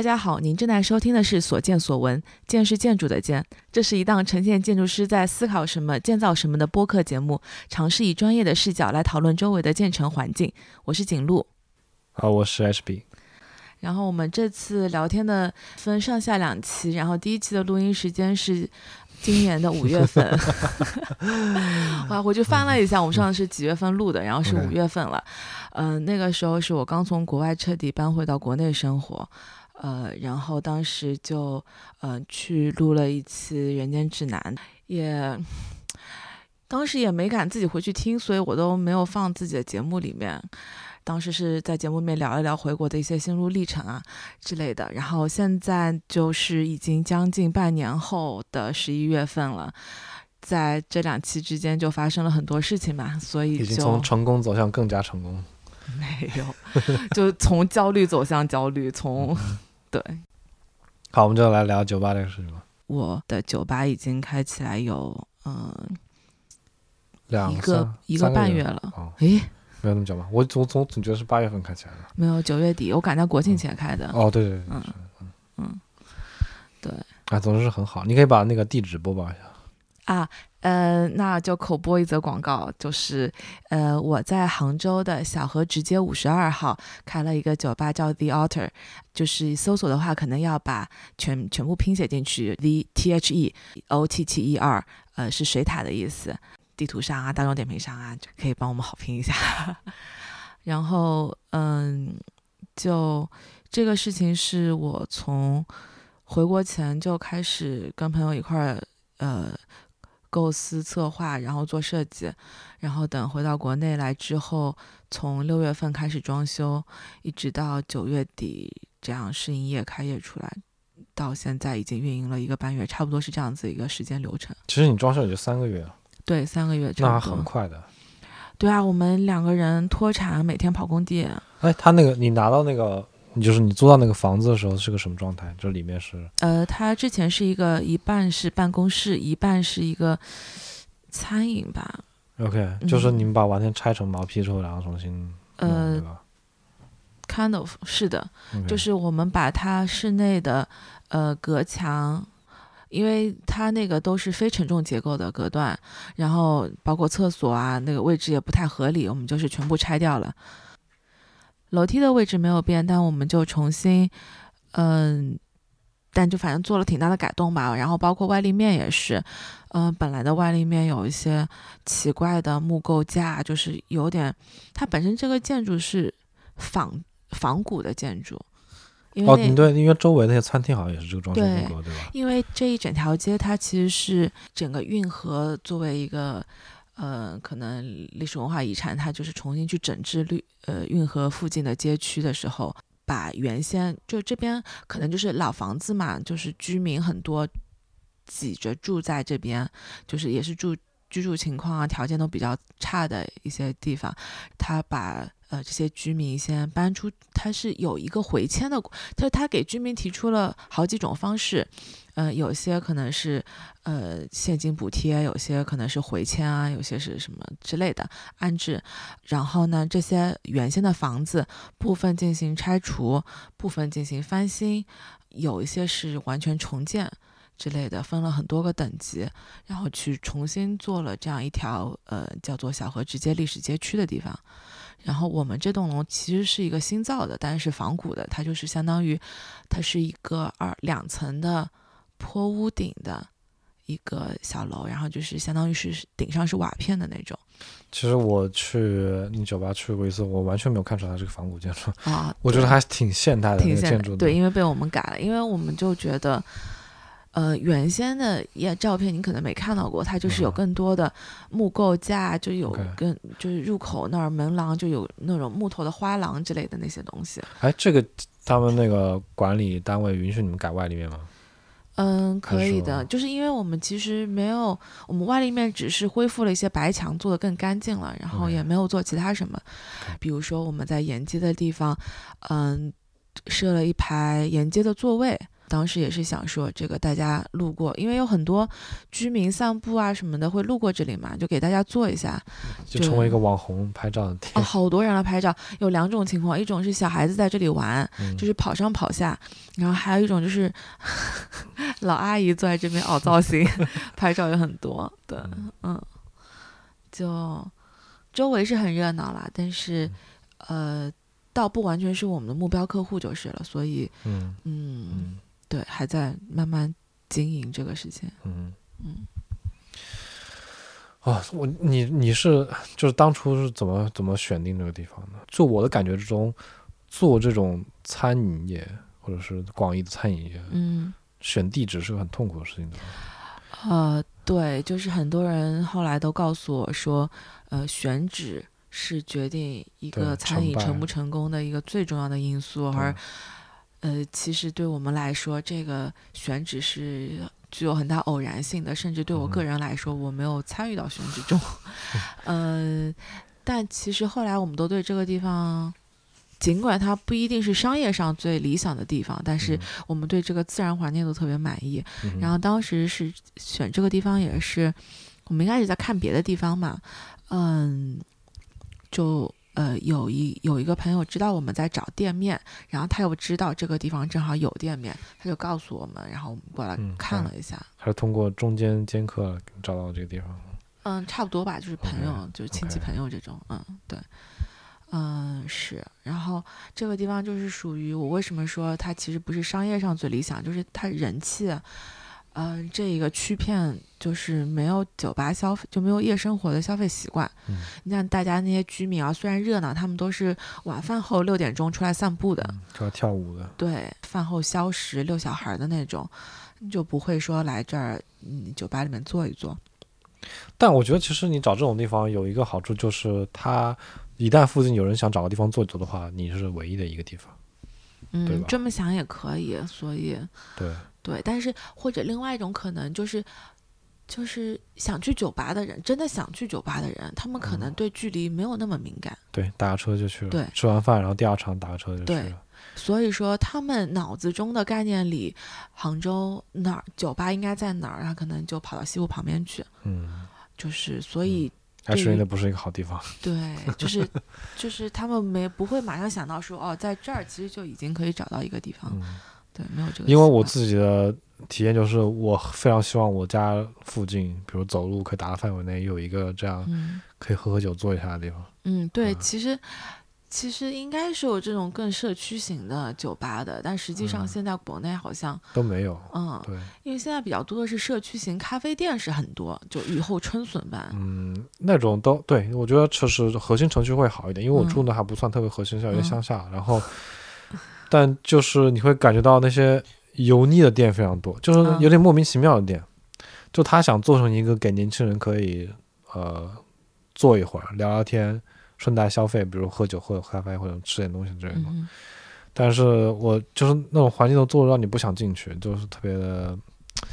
大家好，您正在收听的是《所见所闻》，见是建筑的见，这是一档呈现建筑师在思考什么、建造什么的播客节目，尝试以专业的视角来讨论周围的建成环境。我是景路，好，我是 HB。然后我们这次聊天的分上下两期，然后第一期的录音时间是今年的五月份，我回去翻了一下，我们上次是几月份录的，然后是五月份了。嗯，那个时候是我刚从国外彻底搬回到国内生活。呃，然后当时就呃去录了一期《人间指南》，也当时也没敢自己回去听，所以我都没有放自己的节目里面。当时是在节目里面聊一聊回国的一些心路历程啊之类的。然后现在就是已经将近半年后的十一月份了，在这两期之间就发生了很多事情嘛，所以已经从成功走向更加成功。没有，就从焦虑走向焦虑，从。对，好，我们就来聊酒吧这个事情吧。我的酒吧已经开起来有嗯，两一个一个半月了。哦，诶，没有那么久吧？我总总总觉得是八月份开起来的。没有，九月底，我赶在国庆前开的。哦，对对对，嗯嗯嗯，对。啊，总之是很好。你可以把那个地址播报一下。啊。呃，那就口播一则广告，就是呃，我在杭州的小河直街五十二号开了一个酒吧，叫 The Otter，就是搜索的话，可能要把全全部拼写进去，The T H E O T T E R，呃，是水塔的意思。地图上啊，大众点评上啊，就可以帮我们好评一下。然后，嗯，就这个事情是我从回国前就开始跟朋友一块儿，呃。构思策划，然后做设计，然后等回到国内来之后，从六月份开始装修，一直到九月底这样试营业开业出来，到现在已经运营了一个半月，差不多是这样子一个时间流程。其实你装修也就三个月对，三个月，那很快的。对啊，我们两个人脱产，每天跑工地。哎，他那个，你拿到那个。就是你租到那个房子的时候是个什么状态？这里面是呃，它之前是一个一半是办公室，一半是一个餐饮吧。OK，就是你们把完全拆成毛坯之后，然后重新呃，kind of 是的，就是我们把它室内的呃隔墙，因为它那个都是非承重结构的隔断，然后包括厕所啊那个位置也不太合理，我们就是全部拆掉了。楼梯的位置没有变，但我们就重新，嗯，但就反正做了挺大的改动吧。然后包括外立面也是，嗯，本来的外立面有一些奇怪的木构架，就是有点，它本身这个建筑是仿仿古的建筑。哦，对，因为周围那些餐厅好像也是这个装修风格，对吧？因为这一整条街它其实是整个运河作为一个。嗯，可能历史文化遗产，它就是重新去整治绿呃运河附近的街区的时候，把原先就这边可能就是老房子嘛，就是居民很多挤着住在这边，就是也是住居住情况啊条件都比较差的一些地方，他把呃这些居民先搬出，他是有一个回迁的，他他给居民提出了好几种方式。嗯，有些可能是呃现金补贴，有些可能是回迁啊，有些是什么之类的安置。然后呢，这些原先的房子部分进行拆除，部分进行翻新，有一些是完全重建之类的，分了很多个等级，然后去重新做了这样一条呃叫做小河直接历史街区的地方。然后我们这栋楼其实是一个新造的，但是仿古的，它就是相当于它是一个二两层的。坡屋顶的一个小楼，然后就是相当于是顶上是瓦片的那种。其实我去你酒吧去过一次，我完全没有看出来这个仿古建筑啊，我觉得还挺现代的那个建筑。对，因为被我们改了，因为我们就觉得，呃，原先的也照片你可能没看到过，它就是有更多的木构架，就有跟就是入口那儿门廊就有那种木头的花廊之类的那些东西。哎，这个他们那个管理单位允许你们改外立面吗？嗯，可以的，就是因为我们其实没有，我们外立面只是恢复了一些白墙，做的更干净了，然后也没有做其他什么，比如说我们在沿街的地方，嗯，设了一排沿街的座位，当时也是想说，这个大家路过，因为有很多居民散步啊什么的会路过这里嘛，就给大家做一下，就成为一个网红拍照的地。哦，好多人来拍照，有两种情况，一种是小孩子在这里玩，就是跑上跑下，然后还有一种就是 老阿姨坐在这边凹造型，拍照也很多。对，嗯，就周围是很热闹啦，但是呃。倒不完全是我们的目标客户就是了，所以，嗯嗯，对，还在慢慢经营这个事情。嗯嗯。啊，我你你是就是当初是怎么怎么选定这个地方的？就我的感觉之中，做这种餐饮业或者是广义的餐饮业，嗯，选地址是个很痛苦的事情的。呃，对，就是很多人后来都告诉我说，呃，选址。是决定一个餐饮成不成功的一个最重要的因素，而呃，其实对我们来说，这个选址是具有很大偶然性的，甚至对我个人来说，我没有参与到选址中。嗯，但其实后来我们都对这个地方，尽管它不一定是商业上最理想的地方，但是我们对这个自然环境都特别满意。然后当时是选这个地方，也是我们一开始在看别的地方嘛，嗯。就呃有一有一个朋友知道我们在找店面，然后他又知道这个地方正好有店面，他就告诉我们，然后我们过来看了一下。还是通过中间兼客找到这个地方。嗯，差不多吧，就是朋友，就是亲戚朋友这种。嗯，对，嗯是。然后这个地方就是属于我为什么说它其实不是商业上最理想，就是它人气。嗯，这一个区片就是没有酒吧消费，就没有夜生活的消费习惯。嗯，你像大家那些居民啊，虽然热闹，他们都是晚饭后六点钟出来散步的，出来跳舞的。对，饭后消食、遛小孩的那种，就不会说来这儿，嗯，酒吧里面坐一坐。但我觉得，其实你找这种地方有一个好处，就是它一旦附近有人想找个地方坐一坐的话，你是唯一的一个地方。嗯，这么想也可以，所以对。对，但是或者另外一种可能就是，就是想去酒吧的人，真的想去酒吧的人，他们可能对距离没有那么敏感。对，打个车就去了。对，吃完饭然后第二场打个车就去了。对，所以说他们脑子中的概念里，杭州哪儿酒吧应该在哪儿，他可能就跑到西湖旁边去。嗯，就是所以，还是那不是一个好地方。对，就是就是他们没不会马上想到说哦，在这儿其实就已经可以找到一个地方。对，没有这个。因为我自己的体验就是，我非常希望我家附近，比如走路可以达到范围内，有一个这样可以喝喝酒、坐一下的地方。嗯，对，其实其实应该是有这种更社区型的酒吧的，但实际上现在国内好像都没有。嗯，对，因为现在比较多的是社区型咖啡店，是很多，就雨后春笋般。嗯，那种都对，我觉得确实核心城区会好一点，因为我住的还不算特别核心，有点乡下，然后。但就是你会感觉到那些油腻的店非常多，就是有点莫名其妙的店。就他想做成一个给年轻人可以呃坐一会儿聊聊天，顺带消费，比如喝酒、喝咖啡或者吃点东西之类的。但是我就是那种环境都做的让你不想进去，就是特别的。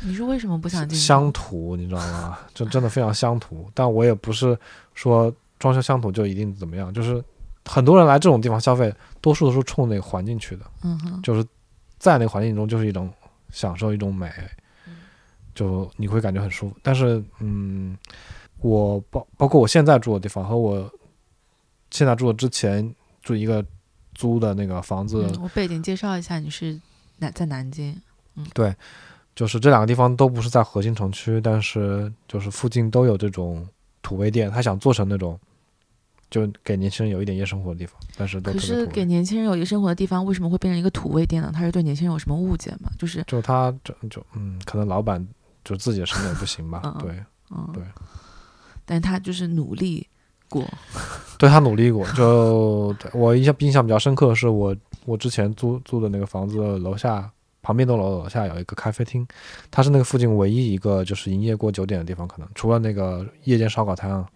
你是为什么不想进？乡土，你知道吗？就真的非常乡土。但我也不是说装修乡土就一定怎么样，就是。很多人来这种地方消费，多数都是冲那个环境去的，嗯哼，就是在那个环境中就是一种享受，一种美，就你会感觉很舒服。但是，嗯，我包包括我现在住的地方和我现在住的之前住一个租的那个房子，我背景介绍一下，你是南在南京，嗯，对，就是这两个地方都不是在核心城区，但是就是附近都有这种土味店，他想做成那种。就给年轻人有一点夜生活的地方，但是可是给年轻人有夜生活的地方，为什么会变成一个土味店呢？他是对年轻人有什么误解吗？就是就他就就嗯，可能老板就自己的审美不行吧，对，嗯对，但他就是努力过，对他努力过。就我印象印象比较深刻的是，我我之前租租的那个房子楼下旁边栋楼楼下有一个咖啡厅，它是那个附近唯一一个就是营业过九点的地方，可能除了那个夜间烧烤摊啊。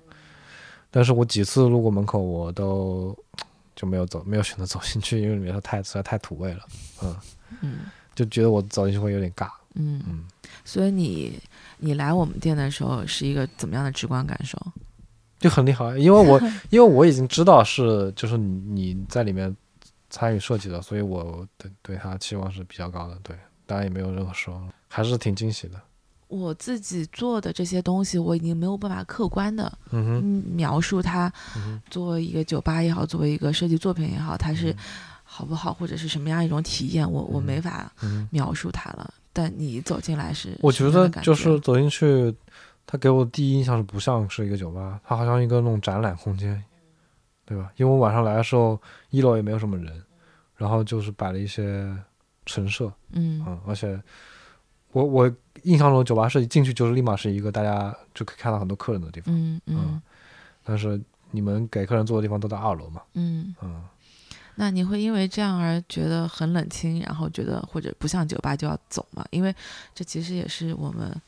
但是我几次路过门口，我都就没有走，没有选择走进去，因为里面太实在太土味了，嗯嗯，就觉得我走进去会有点尬，嗯嗯。所以你你来我们店的时候是一个怎么样的直观感受？就很厉害，因为我 因为我已经知道是就是你在里面参与设计的，所以我对对他期望是比较高的，对。当然也没有任何失望，还是挺惊喜的。我自己做的这些东西，我已经没有办法客观的描述它嗯，作为一个酒吧也好，作为一个设计作品也好，它是好不好，或者是什么样一种体验，我我嗯没法。描述它了。但你走进来是，我觉得就是走进去，它给我第一印象是不像是一个酒吧，它好像一个那种展览空间，对吧？因为我晚上来的时候，一楼也没有什么人，然后就是摆了一些陈设，嗯嗯，而且我我印象中酒吧是一进去就是立马是一个大家就可以看到很多客人的地方，嗯嗯。但是你们给客人坐的地方都在二楼嘛，嗯，嗯，那你会因为这样而觉得很冷清，然后觉得或者不像酒吧就要走嘛？因为这其实也是我们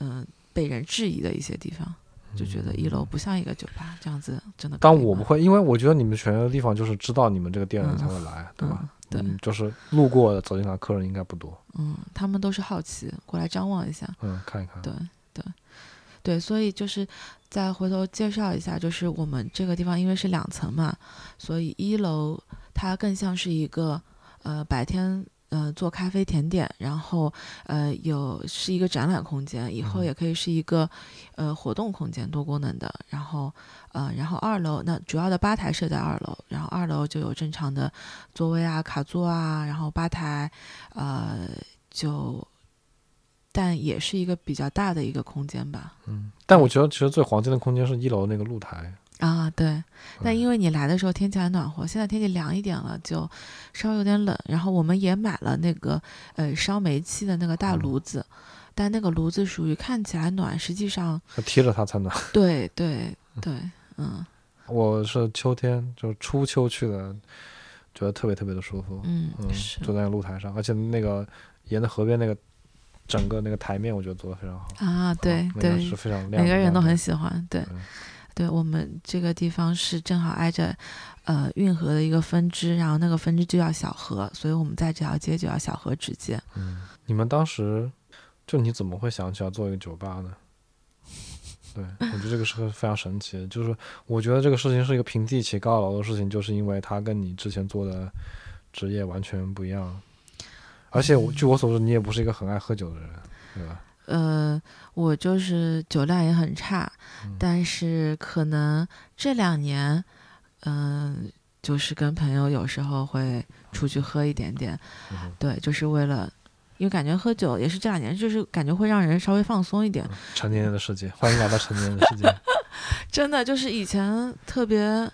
嗯、被人质疑的一些地方，就觉得一楼不像一个酒吧，这样子真的。但我不会，因为我觉得你们选择的地方就是知道你们这个店人才会来，对吧？嗯对嗯，就是路过的走进来客人应该不多，嗯，他们都是好奇过来张望一下，嗯，看一看，对对对，所以就是再回头介绍一下，就是我们这个地方因为是两层嘛，所以一楼它更像是一个呃白天呃做咖啡甜点，然后呃有是一个展览空间，以后嗯也可以是一个呃活动空间，多功能的。然后呃然后二楼那主要的吧台设在二楼，然后二楼就有正常的座位啊、卡座啊，然后吧台呃就。但也是一个比较大的一个空间吧。嗯，但我觉得其实最黄金的空间是一楼那个露台，啊，对，但嗯因为你来的时候天气还暖和，现在天气凉一点了，就稍微有点冷。然后我们也买了那个呃烧煤气的那个大嗯炉子，但那个炉子属于看起来暖，实际上要贴着它才暖。对对对，嗯 我是秋天，就是初秋去的，觉得特别特别的舒服。嗯嗯，坐在那个露台上，而且那个沿着河边那个整个那个台面，我觉得做的非常好。啊，对对是，非常亮的，每个人都很喜欢，对嗯对，我们这个地方是正好挨着呃运河的一个分支，然后那个分支就叫小河，所以我们在这条街就叫小河直街。嗯，你们当时就你怎么会想起来做一个酒吧呢？对，我觉得这个是个非常神奇的，就是我觉得这个事情是一个平地起高楼的事情，就是因为它跟你之前做的职业完全不一样，而且我据我所知，你也不是一个很爱喝酒的人，对吧？呃，我就是酒量也很差，嗯。但是可能这两年，嗯、就是跟朋友有时候会出去喝一点点，嗯对，就是为了，因为感觉喝酒也是这两年，就是感觉会让人稍微放松一点，成年人的世界，欢迎来到成年人的世界。真的就是以前特别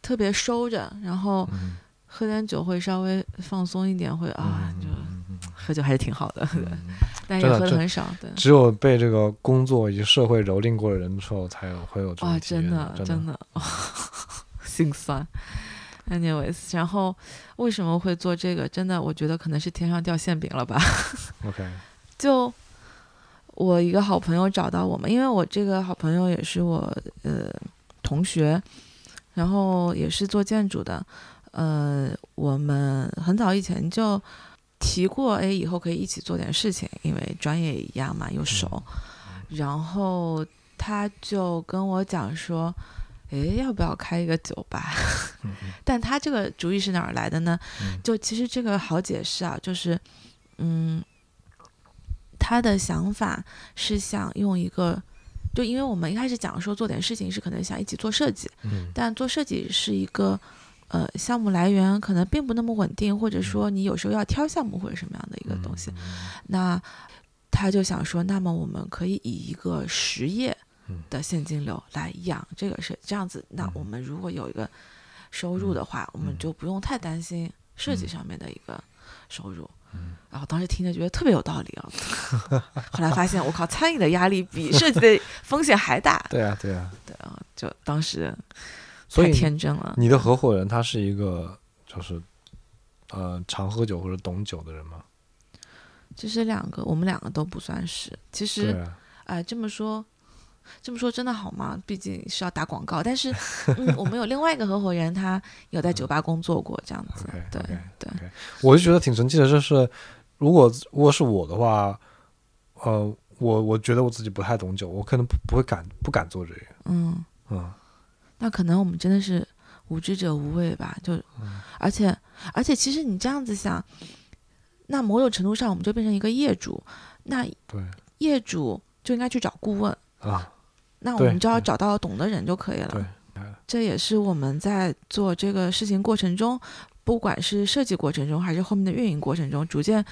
特别收着，然后嗯。喝点酒会稍微放松一点，会啊，就喝酒还是挺好的，但也喝的很少，对。只有被这个工作以及社会蹂躏过的人之后，才有会有这，种体验真的真真的，心酸。Anyways，然后为什么会做这个？真的，我觉得可能是天上掉馅饼了吧。OK，就我一个好朋友找到我们，因为我这个好朋友也是我呃同学，然后也是做建筑的，呃，我们很早以前就提过，哎，以后可以一起做点事情，因为专业也一样嘛，又熟。然后他就跟我讲说，哎，要不要开一个酒吧？嗯 但他这个主意是哪儿来的呢？嗯就其实这个好解释啊，就是，嗯，他的想法是想用一个，就因为我们一开始讲说做点事情是可能想一起做设计，嗯但做设计是一个。呃，项目来源可能并不那么稳定，或者说你有时候要挑项目或者什么样的一个东西，那他就想说，那么我们可以以一个实业嗯。的现金流来养这个是，这样子，那嗯。我们如果有一个收入的话，我们嗯就不用太担心设计。上面的一个收入。嗯。然后当时听着觉得特别有道理啊，后来发现我靠，餐饮的压力比设计的风险还大，对啊对啊，对啊，就当时所以太天真了。你的合伙人他是一个就是呃常喝酒或者懂酒的人吗？其实两个我们两个都不算是，其实哎，这么说，这么说真的好吗？毕竟是要打广告。但是，嗯，我们有另外一个合伙人，他有在酒吧工作过，这样子。对对，我就觉得挺神奇的，就是如果如果是我的话，呃，我我觉得我自己不太懂酒，我可能不不会敢不敢做这个，嗯，嗯那可能我们真的是无知者无畏吧。就，嗯而且而且，其实你这样子想，那某种程度上我们就变成一个业主，那对业主就应该去找顾问，啊，那我们就要找到懂的人就可以了。对，这也是我们在做这个事情过程中，不管是设计过程中还是后面的运营过程中，逐渐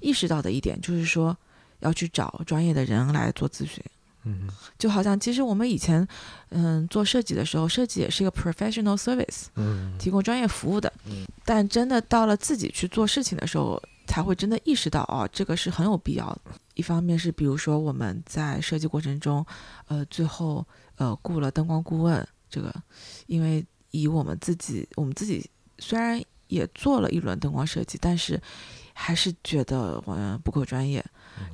意识到的一点，就是说要去找专业的人来做咨询。嗯就好像其实我们以前，嗯，做设计的时候，设计也是一个 professional service，嗯提供专业服务的。嗯但真的到了自己去做事情的时候，才会真的意识到，哦，这个是很有必要的。一方面是比如说我们在设计过程中，呃，最后呃雇了灯光顾问，这个因为以我们自己，我们自己虽然也做了一轮灯光设计，但是还是觉得嗯不够专业。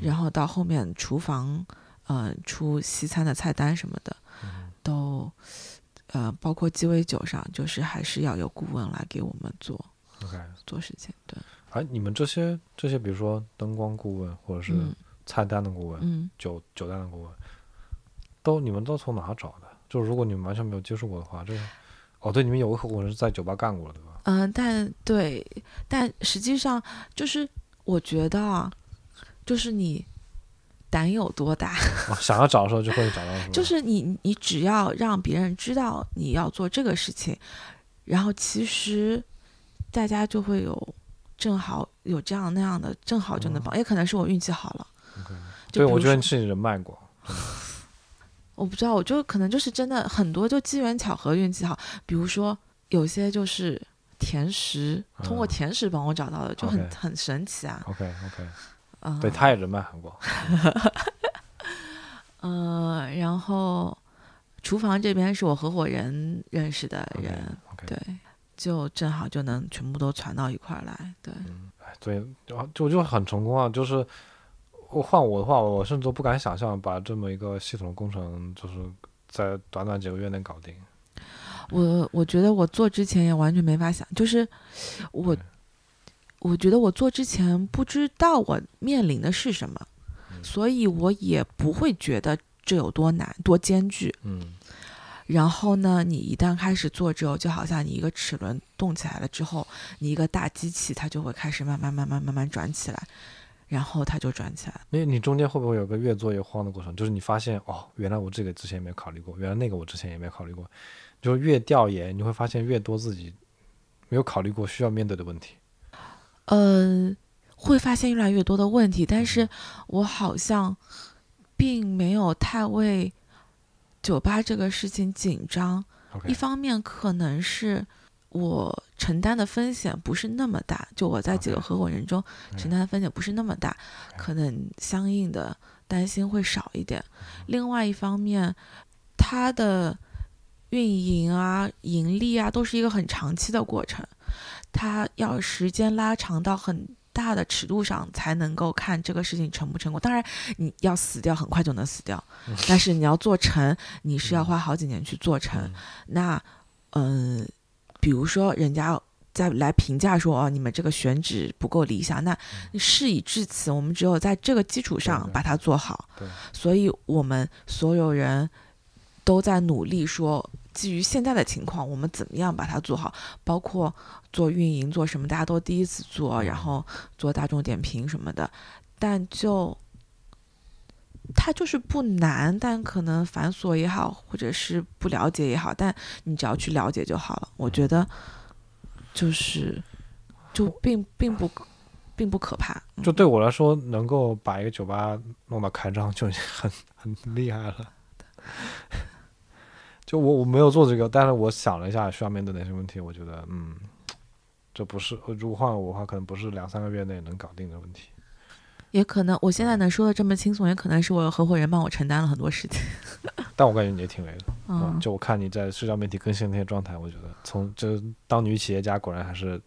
然后到后面厨房，嗯、出西餐的菜单什么的，都呃包括鸡尾酒上，就是还是要有顾问来给我们做，OK。做事情。对，哎，你们这些这些，比如说灯光顾问，或者是嗯菜单的顾问、嗯。酒酒单的顾问，都你们都从哪找的？就是如果你们完全没有接触过的话，这个哦，对，你们有个合伙人是在酒吧干过的，对吧？嗯，但对，但实际上就是我觉得啊，就是你胆有多大，哦，想要找的时候就会找到，是？就是你你只要让别人知道你要做这个事情，然后其实大家就会有正好有这样那样的，正好就能帮，也可能是我运气好了。对，我觉得你是你人脉广，我不知道，我就可能就是真的很多就机缘巧合运气好，比如说有些就是甜食，通过嗯。甜食帮我找到的，就很很神奇啊。OK OK，嗯，对，他也人脉很广，嗯，然后厨房这边是我合伙人认识的人对，就正好就能全部都传到一块儿来，对，哎，对，就就就很成功啊！就是我换我的话，我甚至都不敢想象把这么一个系统工程，就是在短短几个月内搞定。我我觉得我做之前也完全没法想，就是我对我觉得我做之前不知道我面临的是什么，嗯所以我也不会觉得这有多难多艰巨。嗯然后呢，你一旦开始做之后，就好像你一个齿轮动起来了之后，你一个大机器它就会开始慢慢慢慢慢慢转起来，然后它就转起来那。你你中间会不会有个越做越慌的过程？就是你发现哦，原来我这个之前也没有考虑过，原来那个我之前也没有考虑过，就是越调研，你会发现越多自己没有考虑过需要面对的问题。呃，会发现越来越多的问题，但是我好像并没有太为酒吧这个事情紧张。一方面可能是我承担的风险不是那么大，就我在几个合伙人中嗯承担的风险不是那么大可能相应的担心会少一点。另外一方面，它的运营啊、盈利啊，都是一个很长期的过程，它要时间拉长到很。大的尺度上才能够看这个事情成不成功。当然，你要死掉很快就能死掉，但是你要做成，你是要花好几年去做成。嗯那，嗯、比如说人家再来评价说哦，你们这个选址不够理想，那事已至此，我们只有在这个基础上把它做好。对所以我们所有人都在努力说，基于现在的情况，我们怎么样把它做好，包括做运营做什么，大家都第一次做，然嗯后做大众点评什么的，但就。它就是不难，但可能繁琐也好，或者是不了解也好，但你只要去了解就好了。我觉得就是就并并不并不可怕。就对我来说，能够把一个酒吧弄到开张就已经很很厉害了。就我我没有做这个，但是我想了一下需要面对哪些问题，我觉得嗯，这不是如果换我的话，可能不是两三个月内能搞定的问题。也可能我现在能说的这么轻松，也可能是我有合伙人帮我承担了很多事情。但我感觉你也挺累的，嗯，就我看你在社交媒体更新那些状态，我觉得从这当女企业家果然还是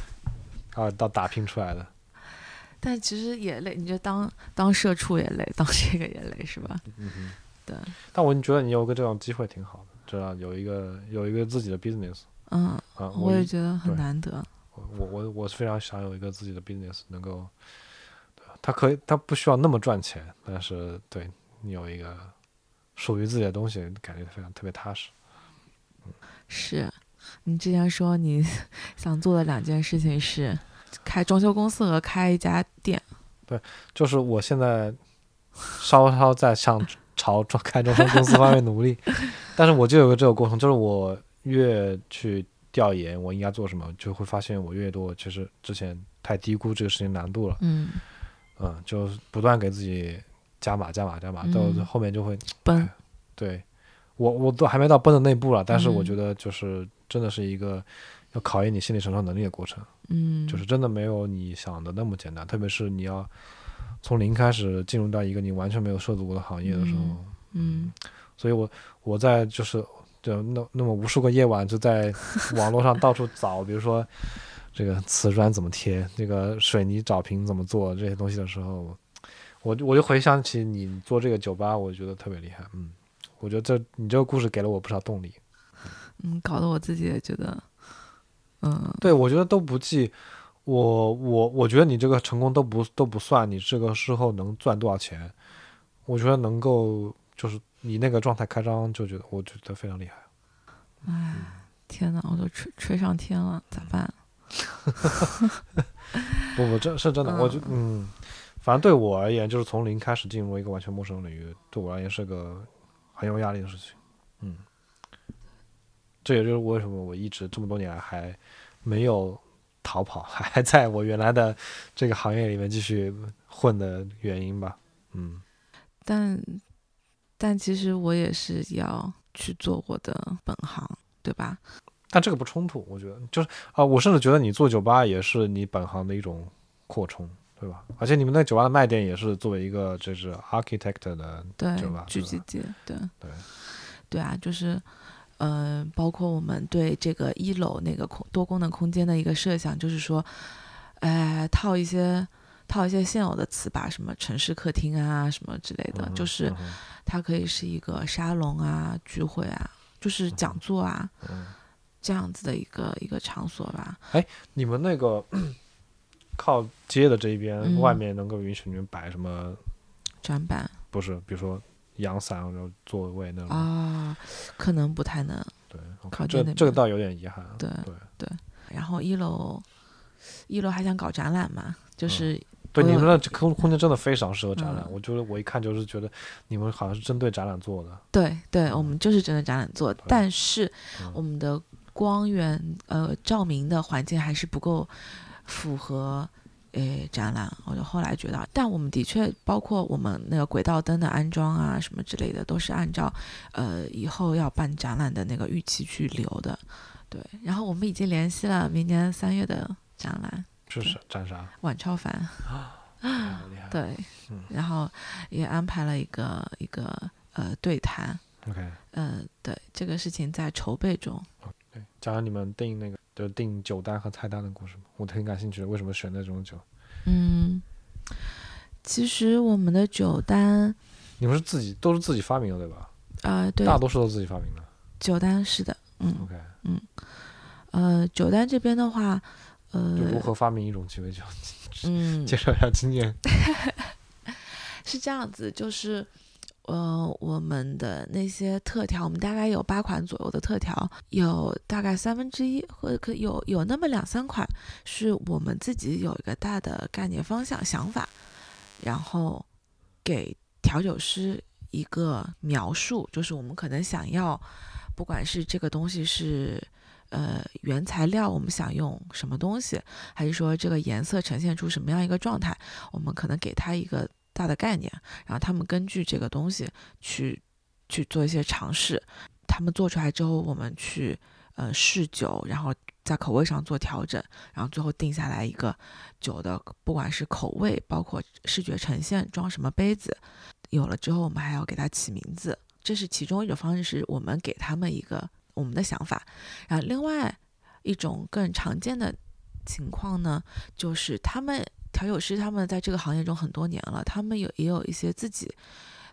啊到打拼出来的。但其实也累，你就当当社畜也累，当这个也累，是吧？嗯哼，对，但我觉得你有个这种机会挺好的，这样有一个有一个自己的 business 嗯，啊，我也觉得很难得。我我我是非常想有一个自己的 business，能够，对它可以，他不需要那么赚钱，但是对你有一个属于自己的东西，感觉非常特别踏实。是你之前说你 想做的两件事情是，开装修公司和开一家店。对就是我现在稍稍在向朝装开装修公司方面努力，但是我就有个这个过程，就是我越去调研我应该做什么，就会发现我越多其实之前太低估这个事情难度了，嗯，嗯，就不断给自己加码加码加码，到嗯后面就会崩，对。我我都还没到崩的那步了，但是我嗯。觉得就是真的是一个要考验你心理承受能力的过程。嗯，就是真的没有你想的那么简单，特别是你要从零开始进入到一个你完全没有涉足过的行业的时候，嗯所以我我在就是就那那么无数个夜晚就在 网络上到处找，比如说这个瓷砖怎么贴，这个水泥找平怎么做这些东西的时候，我我就回想起你做这个酒吧，我觉得特别厉害，嗯，我觉得这你这个故事给了我不少动力。嗯，搞得我自己也觉得，嗯对，我觉得都不计。我我我觉得你这个成功都不都不算，你这个事后能赚多少钱？我觉得能够就是你那个状态开张，就觉得我觉得非常厉害。哎，天呐，我都吹吹上天了，咋办？不不，这是真的，我就嗯，反正对我而言，就是从零开始进入一个完全陌生的领域，对我而言是个很有压力的事情。嗯，这也就是为什么我一直这么多年来还没有逃跑，还在我原来的这个行业里面继续混的原因吧。嗯。但但其实我也是要去做我的本行，对吧？但这个不冲突，我觉得就是啊、我甚至觉得你做酒吧也是你本行的一种扩充，对吧？而且你们那酒吧的卖点也是作为一个就是 architect 的，对吧聚集地，对对对啊，就是。嗯、包括我们对这个一楼那个空多功能空间的一个设想，就是说，哎，套一些套一些现有的词吧，什么城市客厅啊，什么之类的，嗯就是嗯它可以是一个沙龙啊、聚会啊，就是讲座啊嗯这样子的一个一个场所吧。哎你们那个靠街的这一边，嗯外面能够允许你们摆什么？展板不是，比如说阳伞然后座位那种。啊，可能不太能。对靠这这个倒有点遗憾。对对对然后一楼，一楼还想搞展览嘛，就是对，你们的这空空间真的非常适合展览。嗯我觉得我一看就是觉得你们好像是针对展览做的。对对，我们就是针对展览做，但是嗯我们的光源呃照明的环境还是不够符合。诶，展览，我就后来觉得，但我们的确包括我们那个轨道灯的安装啊，什么之类的，都是按照呃以后要办展览的那个预期去留的。对，然后我们已经联系了明年三月的展览，是是展啥？晚超凡。厉害厉害。对，嗯然后也安排了一个一个呃对谈，OK，呃，对，这个事情在筹备中。对，讲讲你们定那个就定酒单和菜单的故事吧，我挺感兴趣的。为什么选那种酒？嗯，其实我们的酒单，你们是自己都是自己发明的对吧？呃，对，大多数都是自己发明的。酒单是的，嗯，OK，嗯呃，酒单这边的话，呃如呃，何发明一种鸡尾酒？嗯，介绍一下经验。是这样子，就是。呃，我们的那些特调，我们大概有八款左右的特调，有大概三分之一或可有有那么两三款是我们自己有一个大的概念方向想法，然后给调酒师一个描述，就是我们可能想要，不管是这个东西是呃原材料，我们想用什么东西，还是说这个颜色呈现出什么样一个状态，我们可能给他一个大的概念，然后他们根据这个东西去去做一些尝试，他们做出来之后，我们去呃试酒，然后在口味上做调整，然后最后定下来一个酒的，不管是口味，包括视觉呈现，装什么杯子，有了之后，我们还要给它起名字，这是其中一种方式，是我们给他们一个我们的想法，然后另外一种更常见的情况呢，就是他们调酒师他们在这个行业中很多年了，他们有也有一些自己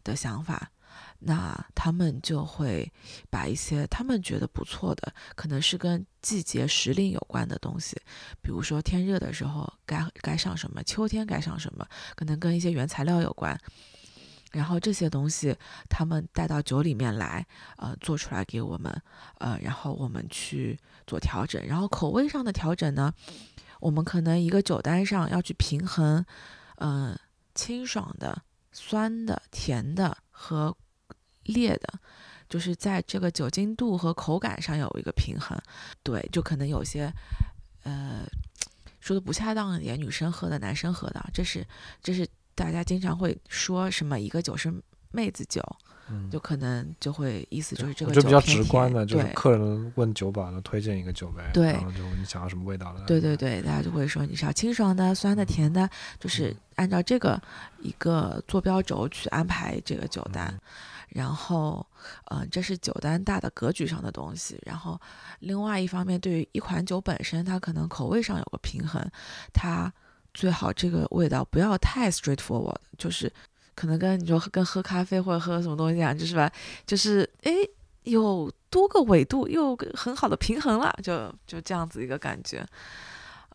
的想法，那他们就会把一些他们觉得不错的，可能是跟季节时令有关的东西，比如说天热的时候该该上什么，秋天该上什么，可能跟一些原材料有关。然后这些东西他们带到酒里面来，呃，做出来给我们，呃，然后我们去做调整。然后口味上的调整呢，我们可能一个酒单上要去平衡，嗯，清爽的、酸的、甜的和烈的，就是在这个酒精度和口感上有一个平衡。对，就可能有些，呃，说的不恰当一点，女生喝的、男生喝的，这是这是。大家经常会说什么一个酒是妹子酒，就可能就会意思就是这个酒比较直观的，就是客人问酒保呢推荐一个酒呗，对，然后就你想要什么味道的，对对对，大家就会说你是要清爽的、酸的、甜的，就是按照这个一个坐标轴去安排这个酒单。然后，嗯，这是酒单大的格局上的东西。然后，另外一方面，对于一款酒本身，它可能口味上有个平衡，它。最好这个味道不要太 straightforward，就是可能跟你说跟喝咖啡或者喝什么东西一样，就是吧，就是哎有多个维度又很好的平衡了，就就这样子一个感觉，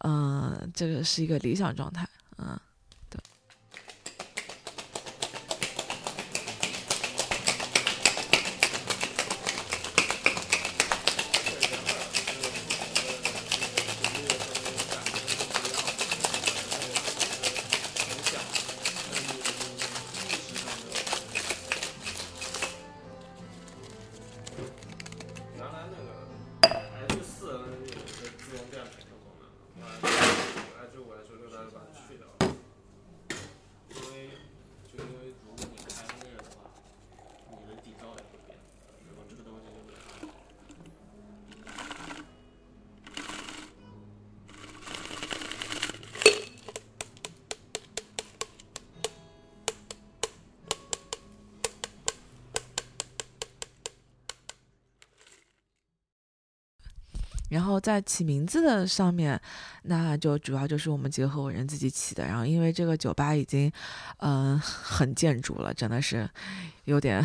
嗯，这个是一个理想状态，嗯。在起名字的上面，那就主要就是我们几个合伙人自己起的。然后因为这个酒吧已经，嗯，很建筑了，真的是有点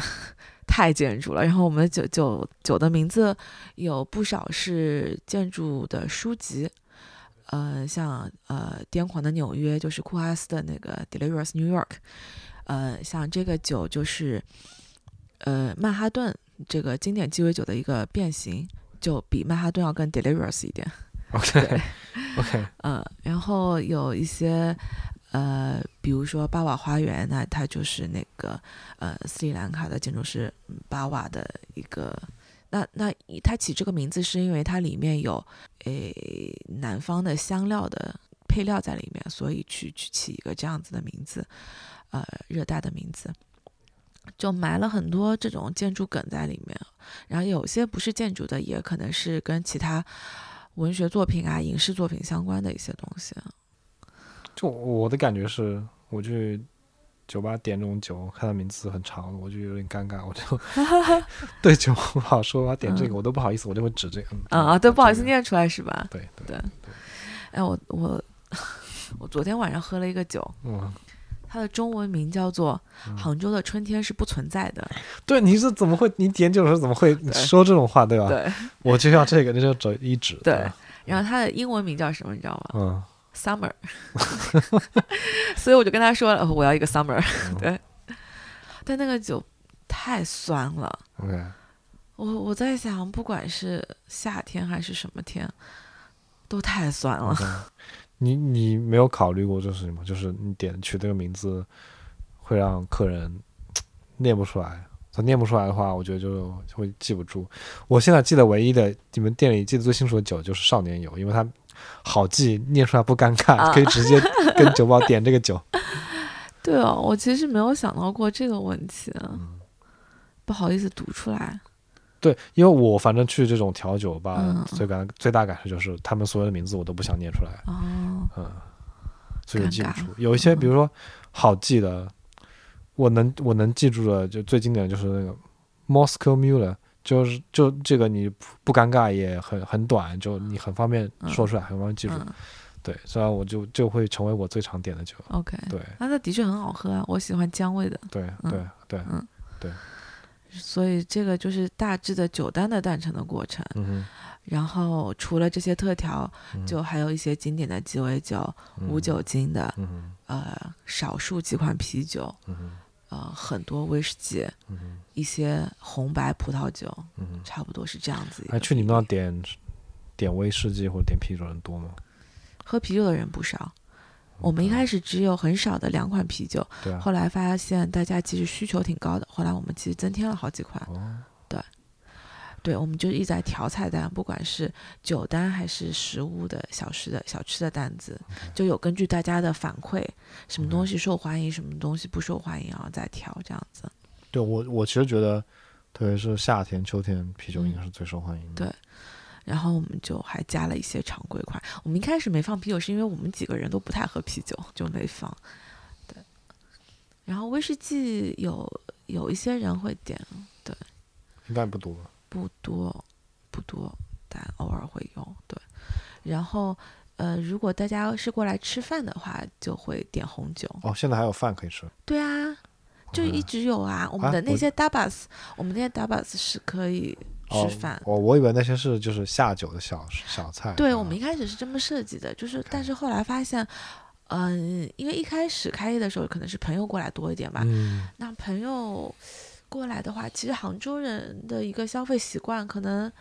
太建筑了。然后我们酒酒酒的名字有不少是建筑的书籍，呃，像呃《癫狂的纽约》就是库哈斯的那个《Delirious New York》，呃，像这个酒就是呃曼哈顿这个经典鸡尾酒的一个变形。就比曼哈顿要更 delirious 一点，OK，OK，嗯，然后有一些呃，比如说巴瓦花园，那它就是那个呃斯里兰卡的建筑师巴瓦的一个，那那它起这个名字是因为它里面有诶南方的香料的配料在里面，所以去去起一个这样子的名字，呃，热带的名字。就埋了很多这种建筑梗在里面，然后有些不是建筑的，也可能是跟其他文学作品啊、影视作品相关的一些东西。就我的感觉是，我去酒吧点这种酒，看到名字很长，我就有点尴尬，我就 对酒不好说，我点这个我都不好意思，我就会指这个。嗯啊，对，不好意思念出来是吧？对对对。哎，我我 我昨天晚上喝了一个酒。嗯。它的中文名叫做《杭州的春天是不存在的》。对，你是怎么会？你点酒的时候怎么会说这种话，对吧？对，我就要这个，那就走一指。对，然后它的英文名叫什么？你知道吗？嗯，Summer。所以我就跟他说了，我要一个 Summer。对，但那个酒太酸了。OK。我我在想，不管是夏天还是什么天，都太酸了。你你没有考虑过这是什么？就是你点取这个名字，会让客人念不出来。他念不出来的话，我觉得就会记不住。我现在记得唯一的你们店里记得最清楚的酒就是少年游，因为它好记，念出来不尴尬，可以直接跟酒保点这个酒。对哦，我其实没有想到过这个问题，不好意思读出来。对，因为我反正去这种调酒吧，最感最大感受就是他们所有的名字我都不想念出来。哦，嗯，所以记不住。有一些，比如说好记的，我能我能记住的，就最经典的就是那个 Moscow Mule，就是就这个你不尴尬也很很短，就你很方便说出来，很方便记住。对，所以我就就会成为我最常点的酒。OK，对，那它的确很好喝啊，我喜欢姜味的。对对对，嗯，对。所以这个就是大致的酒单的诞生的过程，然后除了这些特调，就还有一些经典的鸡尾酒，无酒精的，呃，少数几款啤酒，呃很多威士忌，嗯一些红白葡萄酒，嗯，差不多是这样子哎，去你们那点点威士忌或者点啤酒人多吗？喝啤酒的人不少。我们一开始只有很少的两款啤酒，啊，后来发现大家其实需求挺高的，后来我们其实增添了好几款。哦，对，我们就一直在调菜单，不管是酒单还是食物的小吃的小吃的单子，就有根据大家的反馈，什么东西受欢迎，什么东西不受欢迎，然后再调这样子。对我我其实觉得，特别是夏天、秋天，啤酒应该是最受欢迎的。嗯对然后我们就还加了一些常规款。我们一开始没放啤酒，是因为我们几个人都不太喝啤酒，就没放。对，然后威士忌有有一些人会点，对应该不多吧？不多不多，但偶尔会用。对，然后呃，如果大家是过来吃饭的话，就会点红酒。哦，现在还有饭可以吃。对啊，就一直有啊。我们的那些 dabas，、我们那些 dabas 是可以哦吃饭。我我以为那些是就是下酒的小小菜。对，啊我们一开始是这么设计的，就是但是后来发现，嗯、因为一开始开业的时候可能是朋友过来多一点吧，嗯，那朋友过来的话，其实杭州人的一个消费习惯，可能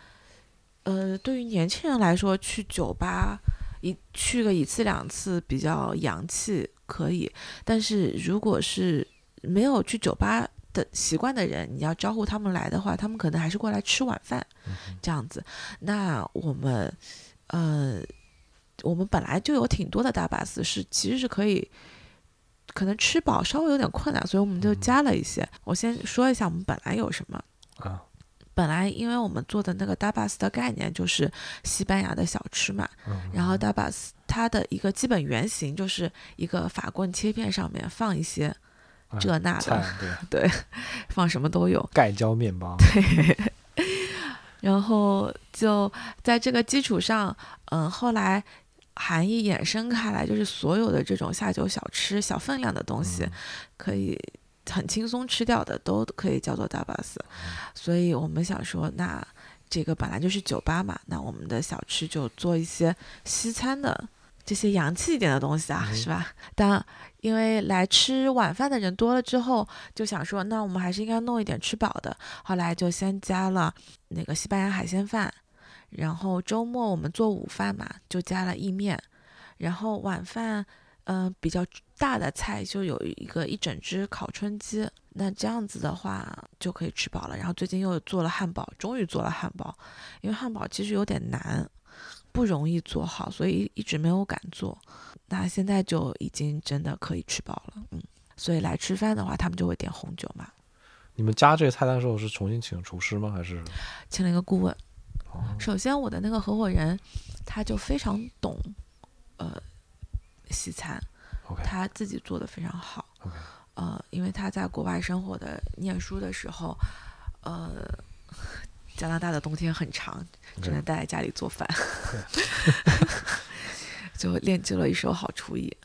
呃，对于年轻人来说，去酒吧一去个一次两次比较洋气可以，但是如果是没有去酒吧的习惯的人，你要招呼他们来的话，他们可能还是过来吃晚饭这样子。那我们呃，我们本来就有挺多的大巴司是其实是可以。可能吃饱稍微有点困难，所以我们就加了一些。我先说一下我们本来有什么。啊，本来因为我们做的那个 tapas 的概念就是西班牙的小吃嘛，嗯然后 tapas 它的一个基本原型就是一个法棍切片上面放一些啊这那的，菜 对，放什么都有。盖浇面包。对 然后就在这个基础上，嗯，后来含义衍生开来，就是所有的这种下酒小吃、小分量的东西，嗯可以很轻松吃掉的，都可以叫做大巴斯。所以我们想说，那这个本来就是酒吧嘛，那我们的小吃就做一些西餐的。这些洋气一点的东西啊，嗯是吧？但因为来吃晚饭的人多了之后，就想说，那我们还是应该弄一点吃饱的。后来就先加了那个西班牙海鲜饭，然后周末我们做午饭嘛，就加了意面，然后晚饭，嗯、比较大的菜就有一个一整只烤春鸡，那这样子的话就可以吃饱了。然后最近又做了汉堡，终于做了汉堡，因为汉堡其实有点难，不容易做好，所以一直没有敢做。那现在就已经真的可以吃饱了，嗯。所以来吃饭的话，他们就会点红酒嘛，你们加这个菜单的时候是重新请厨师吗？还是？请了一个顾问。哦。首先，我的那个合伙人他就非常懂，呃，西餐他自己做的非常好。呃，因为他在国外生活的念书的时候，呃，加拿大的冬天很长，只能待在家里做饭，就练就了一手好厨艺。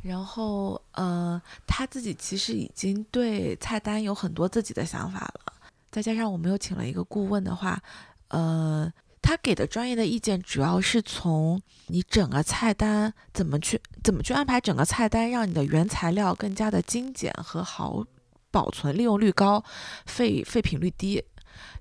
然后，呃，他自己其实已经对菜单有很多自己的想法了，再加上我们又请了一个顾问的话，呃，他给的专业的意见主要是从你整个菜单怎么去怎么去安排整个菜单，让你的原材料更加的精简和好保存，利用率高，废废品率低，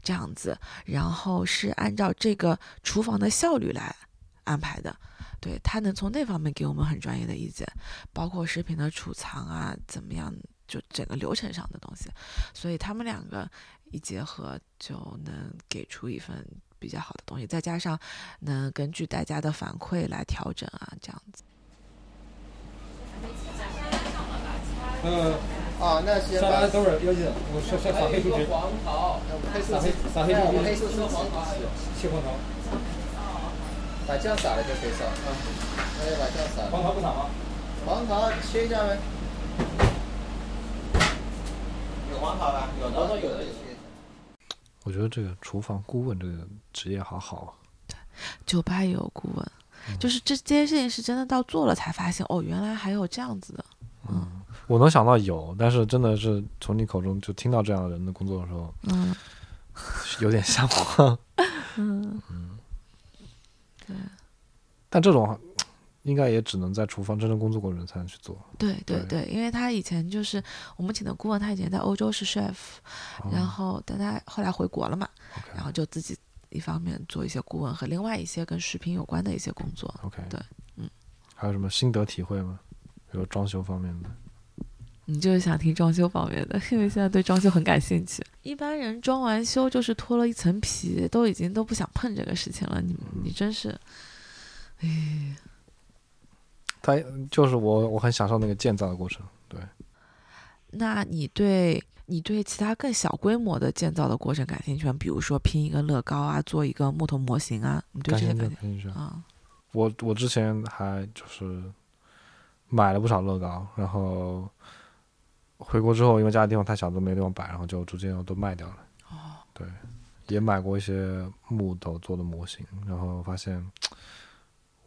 这样子，然后是按照这个厨房的效率来安排的。对他能从那方面给我们很专业的意见，包括食品的储藏啊，怎么样，就整个流程上的东西，所以他们两个一结合，就能给出一份比较好的东西，再加上能根据大家的反馈来调整啊，这样子。嗯，啊，那先把等会儿要紧，我下下撒黑出去，黄桃，撒黑撒黑出去，黑色是黄桃，切黄桃，把酱撒了就可以烧啊。那就把酱撒了。黄桃不撒吗？黄桃切一下呗。有黄桃吧？有的，有的切。我觉得这个厨房顾问这个职业好好啊。酒吧也有顾问，就是这这些事情是真的到做了才发现，哦，原来还有这样子的。嗯我能想到有，但是真的是从你口中就听到这样的人的工作的时候，嗯有点 向往。嗯，对但这种应该也只能在厨房真正工作过的人才能去做。对对对对，因为他以前就是我们请的顾问，他以前在欧洲是 chef，、哦然后但他后来回国了嘛然后就自己一方面做一些顾问和另外一些跟食品有关的一些工作。OK，对，嗯，还有什么心得体会吗？比如装修方面的。你就是想听装修方面的，因为现在对装修很感兴趣。一般人装完修就是脱了一层皮，都已经都不想碰这个事情了。你你真是，他就是我，我很享受那个建造的过程。对，那你对你对其他更小规模的建造的过程感兴趣吗？比如说拼一个乐高啊，做一个木头模型啊，你对这些感感兴趣。啊？我我之前还就是买了不少乐高，然后回国之后，因为家里地方太小，都没地方摆，然后就逐渐都卖掉了。哦，对，也买过一些木头做的模型，然后发现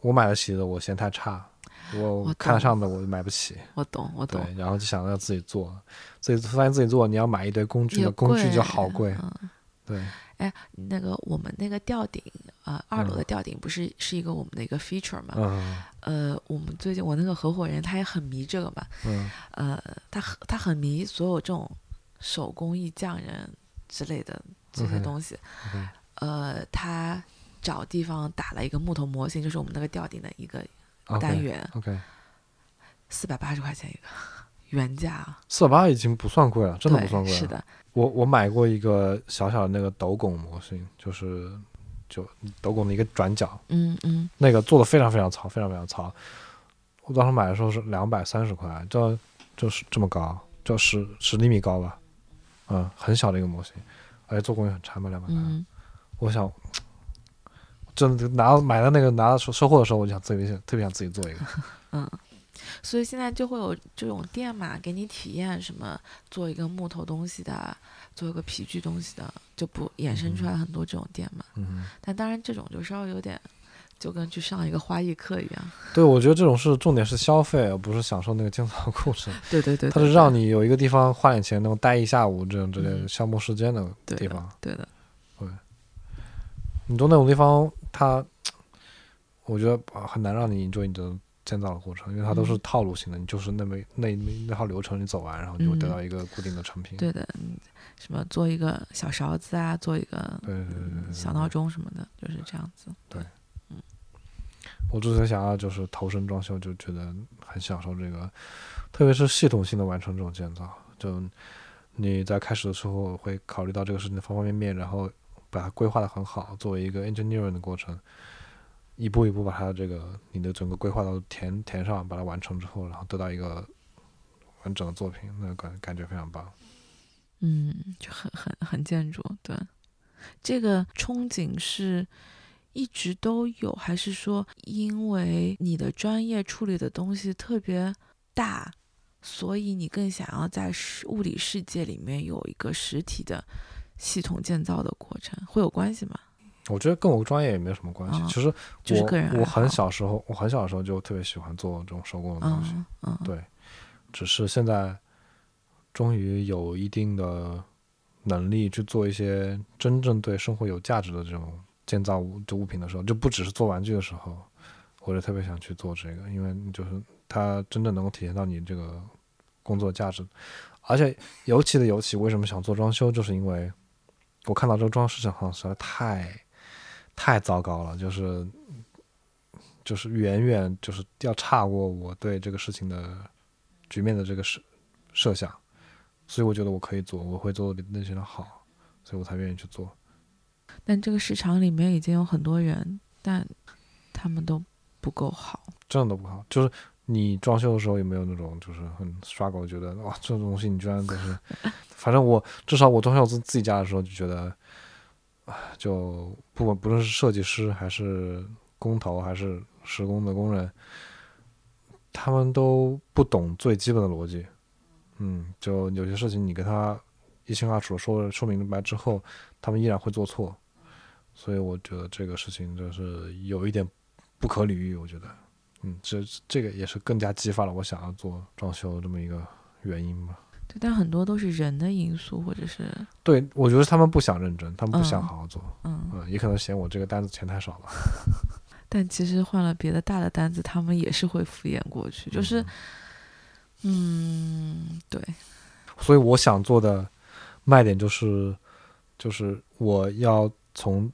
我买得起的我嫌太差，我我看得上的我就买不起。我懂，我懂。对，然后就想要自己做，自己发现自己做，你要买一堆工具，也那工具就好贵。嗯对，哎，那个我们那个吊顶，呃，二楼嗯的吊顶不是是一个我们的一个 feature 嘛？嗯呃，我们最近我那个合伙人他也很迷这个嘛，嗯呃，他很他很迷所有这种手工艺匠人之类的这些东西。呃，他找地方打了一个木头模型，就是我们那个吊顶的一个单元，OK，四百八十块钱一个，原价啊，四百八已经不算贵了，真的不算贵了。是的，我我买过一个小小的那个斗拱模型，就是就斗拱的一个转角，嗯嗯，那个做的非常非常糙，非常非常糙。我当时买的时候是两百三十块，就就是这么高，就十十厘米高吧，嗯，很小的一个模型，而且做工也很差，嘛两百块。嗯，我想，真的拿到买的那个拿到收收货的时候，我就想自己特别想自己做一个。嗯所以现在就会有这种店嘛，给你体验什么做一个木头东西的，做一个皮具东西的，就不衍生出来很多这种店嘛。嗯，但当然这种就稍微有点，就跟去上一个花艺课一样。对，我觉得这种是重点是消费，而不是享受那个建造过程。对对对，它对是让你有一一个地方花点钱能够待一下午，这种之类消磨时间的对的地方。对的，你到那种地方，它，我觉得啊很难让你 enjoy 你的建造的过程，因为它都是嗯套路型的，你就是那么那那那套流程你走完，然后你就会得嗯到一个固定的成品。对的，嗯，什么做一个小勺子啊，做一个对对对小闹钟什么的，就是这样子。对，嗯我之前想要就是投身装修，就觉得很享受这个，特别是系统性的完成这种建造。就你在开始的时候会考虑到这个事情的方方面面，然后把它规划的很好，作为一个 engineering 的过程，一步一步把它这个你的整个规划都填填上，把它完成之后，然后得到一个完整的作品，那感感觉非常棒。嗯，就很很很建筑。对，这个憧憬是一直都有，还是说因为你的专业处理的东西特别大，所以你更想要在物理世界里面有一个实体的系统建造的过程，会有关系吗？我觉得跟我专业也没有什么关系。啊其实就是我个人我很小时候，我很小的时候就特别喜欢做这种手工的东西。对，只是现在终于有一定的能力去做一些真正对生活有价值的这种建造物就物品的时候，就不只是做玩具的时候，我就特别想去做这个，因为就是它真正能够体现到你这个工作价值，而且尤其的尤其，为什么想做装修，就是因为我看到这个装饰市场上实在太太糟糕了，就是就是远远就是要差过我对这个事情的局面的这个设设想，所以我觉得我可以做，我会做的比那些人好，所以我才愿意去做。但这个市场里面已经有很多人，但他们都不够好。真的都不好。就是你装修的时候有没有那种就是很 struggle，觉得哇这种东西你居然都是，反正我至少我装修自自己家的时候就觉得，啊，就不管不论是设计师还是工头还是施工的工人，他们都不懂最基本的逻辑。嗯，就有些事情你跟他一清二楚说说明白之后，他们依然会做错。所以我觉得这个事情就是有一点不可理喻，我觉得。嗯，这这个也是更加激发了我想要做装修的这么一个原因吧。对，但很多都是人的因素，或者是对，我觉得他们不想认真，他们不想嗯好好做，嗯，嗯，也可能嫌我这个单子钱太少了。但其实换了别的大的单子，他们也是会敷衍过去，就是，嗯，对，所以我想做的卖点就是，就是我要从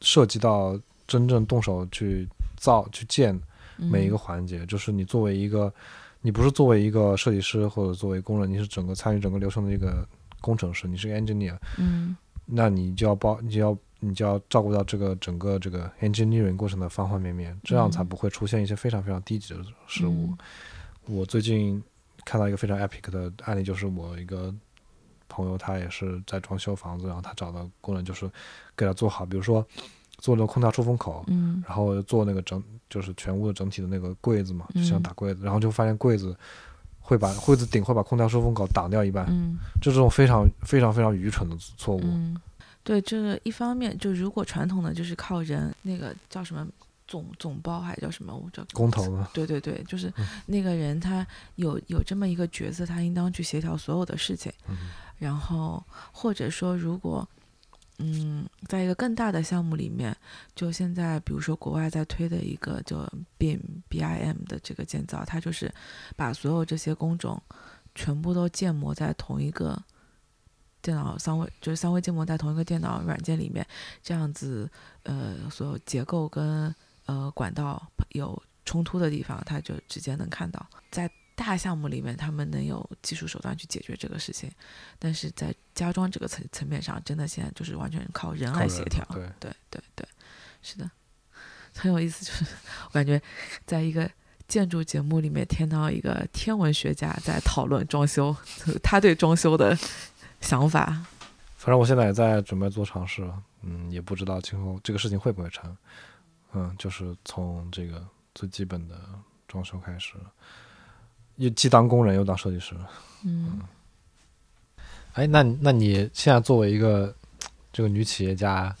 涉及到真正动手去造、去建每一个嗯环节，就是你作为一个，你不是作为一个设计师或者作为工人，你是整个参与整个流程的一个工程师，你是个 engineer，嗯。那你就要包，你就要你就要照顾到这个整个这个 engineering 过程的方方面面，这样才嗯。不会出现一些非常非常低级的失误。嗯。我最近看到一个非常 epic 的案例，就是我一个朋友，他也是在装修房子，然后他找的工人就是给他做好，比如说做那个空调出风口，嗯然后做那个整就是全屋的整体的那个柜子嘛，就像嗯打柜子，然后就发现柜子会把柜子顶会把空调出风口挡掉一半，嗯就这种非常非常非常愚蠢的错误。嗯，对，这个一方面就如果传统的就是靠人，那个叫什么总总包还叫什么，我叫工头呢？对对对，就是嗯那个人他有有这么一个角色，他应当去协调所有的事情。嗯然后或者说，如果嗯，在一个更大的项目里面，就现在比如说国外在推的一个叫 BIM BIM 的这个建造，它就是把所有这些工种全部都建模在同一个电脑三维，就是三维建模在同一个电脑软件里面，这样子呃，所有结构跟呃管道有冲突的地方，它就直接能看到。在大项目里面，他们能有技术手段去解决这个事情，但是在家装这个层层面上，真的现在就是完全靠人来协调。对对对对，是的，很有意思。就是我感觉在一个建筑节目里面听到一个天文学家在讨论装修，他对装修的想法。反正我现在也在准备做尝试，嗯，也不知道今后这个事情会不会成，嗯，就是从这个最基本的装修开始，又既当工人又当设计师。嗯哎，那那你现在作为一个这个女企业家，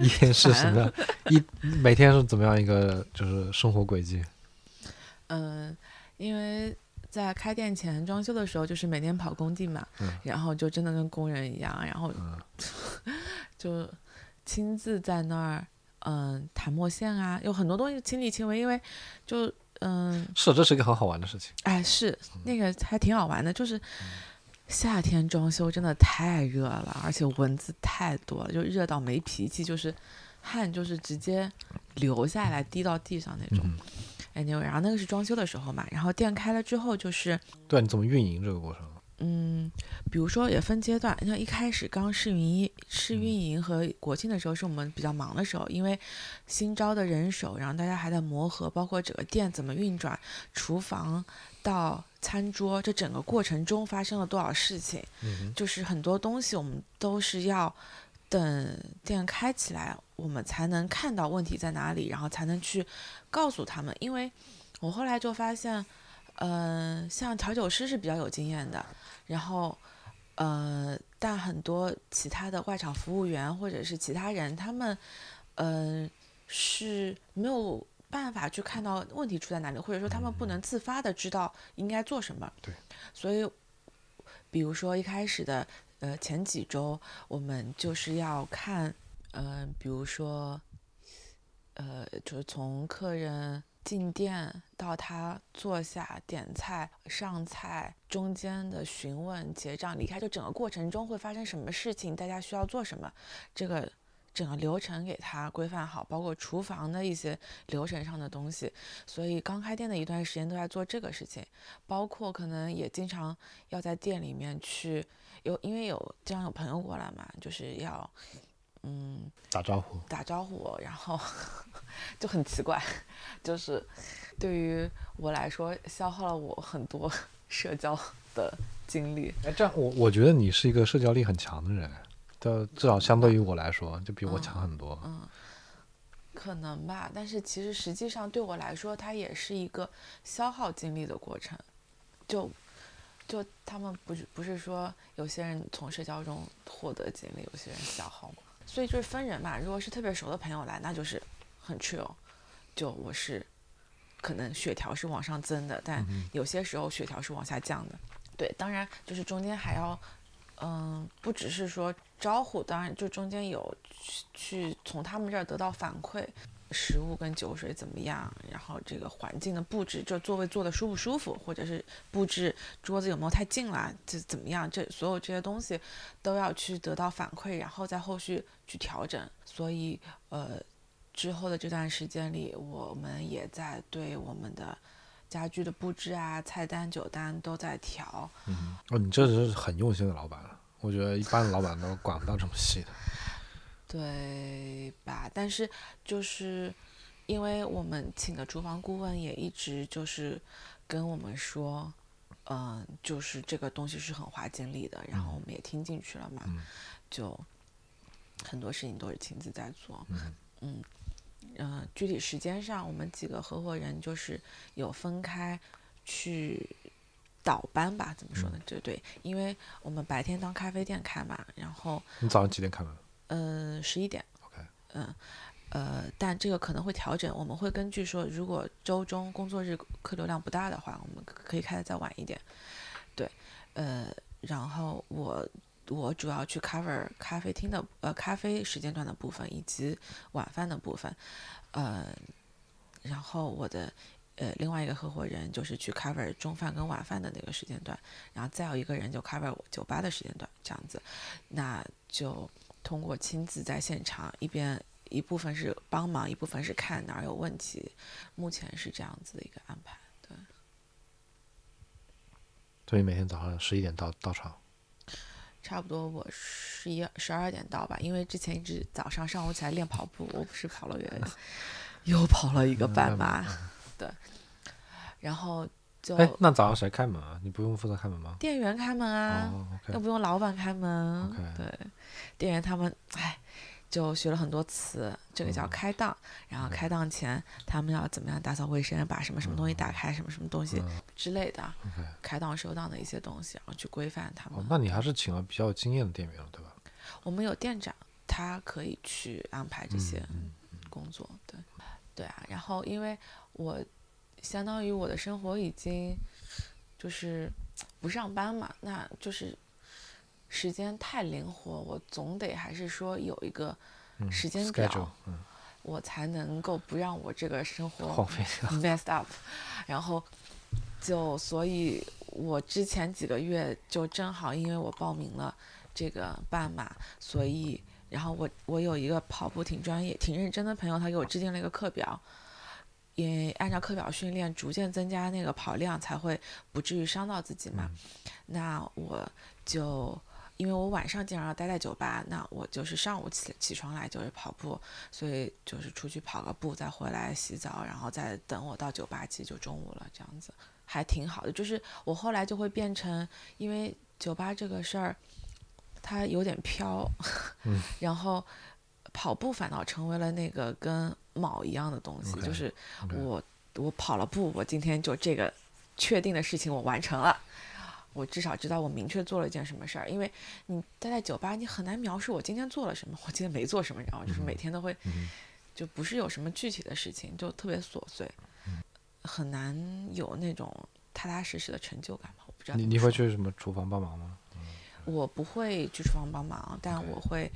一天 是什么样？一每天是怎么样一个就是生活轨迹？嗯、因为在开店前装修的时候，就是每天跑工地嘛，嗯然后就真的跟工人一样，然后嗯 就亲自在那儿，嗯、弹墨线啊，有很多东西亲力亲为，因为就嗯，是，这是一个很好玩的事情。哎，是那个还挺好玩的，就是夏天装修真的太热了，而且蚊子太多了，就热到没脾气，就是汗就是直接流下来滴到地上那种。嗯，anyway，然后那个是装修的时候嘛，然后店开了之后就是对，你怎么运营这个过程？嗯，比如说也分阶段，像一开始刚试运营、试嗯运营和国庆的时候是我们比较忙的时候，因为新招的人手，然后大家还在磨合，包括整个店怎么运转，厨房到餐桌这整个过程中发生了多少事情，嗯就是很多东西我们都是要等店开起来，我们才能看到问题在哪里，然后才能去告诉他们。因为我后来就发现，嗯、像调酒师是比较有经验的，然后，呃，但很多其他的外场服务员或者是其他人，他们，嗯、是没有办法去看到问题出在哪里，或者说他们不能自发的知道应该做什么。对，所以，比如说一开始的呃前几周，我们就是要看，呃，比如说，呃，就是从客人进店到他坐下点菜、上菜中间的询问、结账、离开，就整个过程中会发生什么事情，大家需要做什么，这个整个流程给他规范好，包括厨房的一些流程上的东西。所以刚开店的一段时间都在做这个事情，包括可能也经常要在店里面去有，因为有经常有朋友过来嘛，就是要嗯打招呼。打招呼，然后 就很奇怪，就是对于我来说消耗了我很多社交的精力。哎，这样我我觉得你是一个社交力很强的人，就至少相对于我来说，就比我强很多。嗯，可能吧，但是其实实际上对我来说，它也是一个消耗精力的过程。就就他们不是不是说有些人从社交中获得精力，有些人消耗嘛，所以就是分人嘛。如果是特别熟的朋友来，那就是很 chill。就我是可能血条是往上增的，但嗯有些时候血条是往下降的。对，当然就是中间还要，嗯、不只是说招呼，当然就中间有去去从他们这儿得到反馈，食物跟酒水怎么样，然后这个环境的布置，这座位坐的舒不舒服，或者是布置桌子有没有太近了，这怎么样？这所有这些东西都要去得到反馈，然后在后续去调整。所以呃，之后的这段时间里，我们也在对我们的家具的布置啊、菜单、酒单都在调。嗯，哦，你这是很用心的老板了。我觉得一般的老板都管不到这么细的。对吧？但是就是因为我们请的厨房顾问也一直就是跟我们说，嗯、就是这个东西是很花精力的，然后我们也听进去了嘛，嗯就很多事情都是亲自在做，嗯嗯呃具体时间上，我们几个合伙人就是有分开去倒班吧，怎么说呢？对对，因为我们白天当咖啡店开嘛，然后你早上几点开门嗯十一点。？OK，嗯，呃，但这个可能会调整，我们会根据说，如果周中工作日客流量不大的话，我们可可以开的再晚一点。对，呃，然后我我主要去 cover 咖啡厅的呃咖啡时间段的部分以及晚饭的部分，呃，然后我的。呃，另外一个合伙人就是去 cover 中饭跟晚饭的那个时间段，然后再有一个人就 cover 酒吧的时间段，这样子，那就通过亲自在现场一边一部分是帮忙，一部分是看哪儿有问题，目前是这样子的一个安排。对，所以每天早上十一点到到场。差不多我十一十二点到吧，因为之前一直早上上午起来练跑步，我不是跑了个 又跑了一个半马，对，然后就哎，那早上谁开门啊？你不用负责开门吗？店员开门啊，又不用老板开门。对，店员他们哎，就学了很多词，这个叫嗯开档，然后开档前他们要怎么样打扫卫生，把什么什么东西打开，什么什么东西嗯之类的开档收档的一些东西，然后去规范他们。哦，那你还是请了比较有经验的店员了，对吧？我们有店长，他可以去安排这些嗯工作。对，对啊。然后因为我相当于我的生活已经就是不上班嘛，那就是时间太灵活，我总得还是说有一个嗯时间表 schedule，嗯，我才能够不让我这个生活 messed up，然后就所以，我之前几个月就正好因为我报名了这个半马，所以然后我我有一个跑步挺专业、挺认真的朋友，他给我制定了一个课表，也按照课表训练，逐渐增加那个跑量，才会不至于伤到自己嘛。那我就。因为我晚上经常要待在酒吧，那我就是上午起起床来就是跑步，所以就是出去跑个步，再回来洗澡，然后再等我到酒吧，其实就中午了，这样子还挺好的。就是我后来就会变成，因为酒吧这个事儿，它有点飘，嗯 然后跑步反倒成为了那个跟卯一样的东西就是我我跑了步，我今天就这个确定的事情我完成了。我至少知道我明确做了一件什么事儿，因为你待在酒吧，你很难描述我今天做了什么，我今天没做什么，然后就是每天都会，嗯就不是有什么具体的事情，就特别琐碎，很难有那种踏踏实实的成就感吧。我不知道你你会去什么厨房帮忙吗？我不会去厨房帮忙，但我会，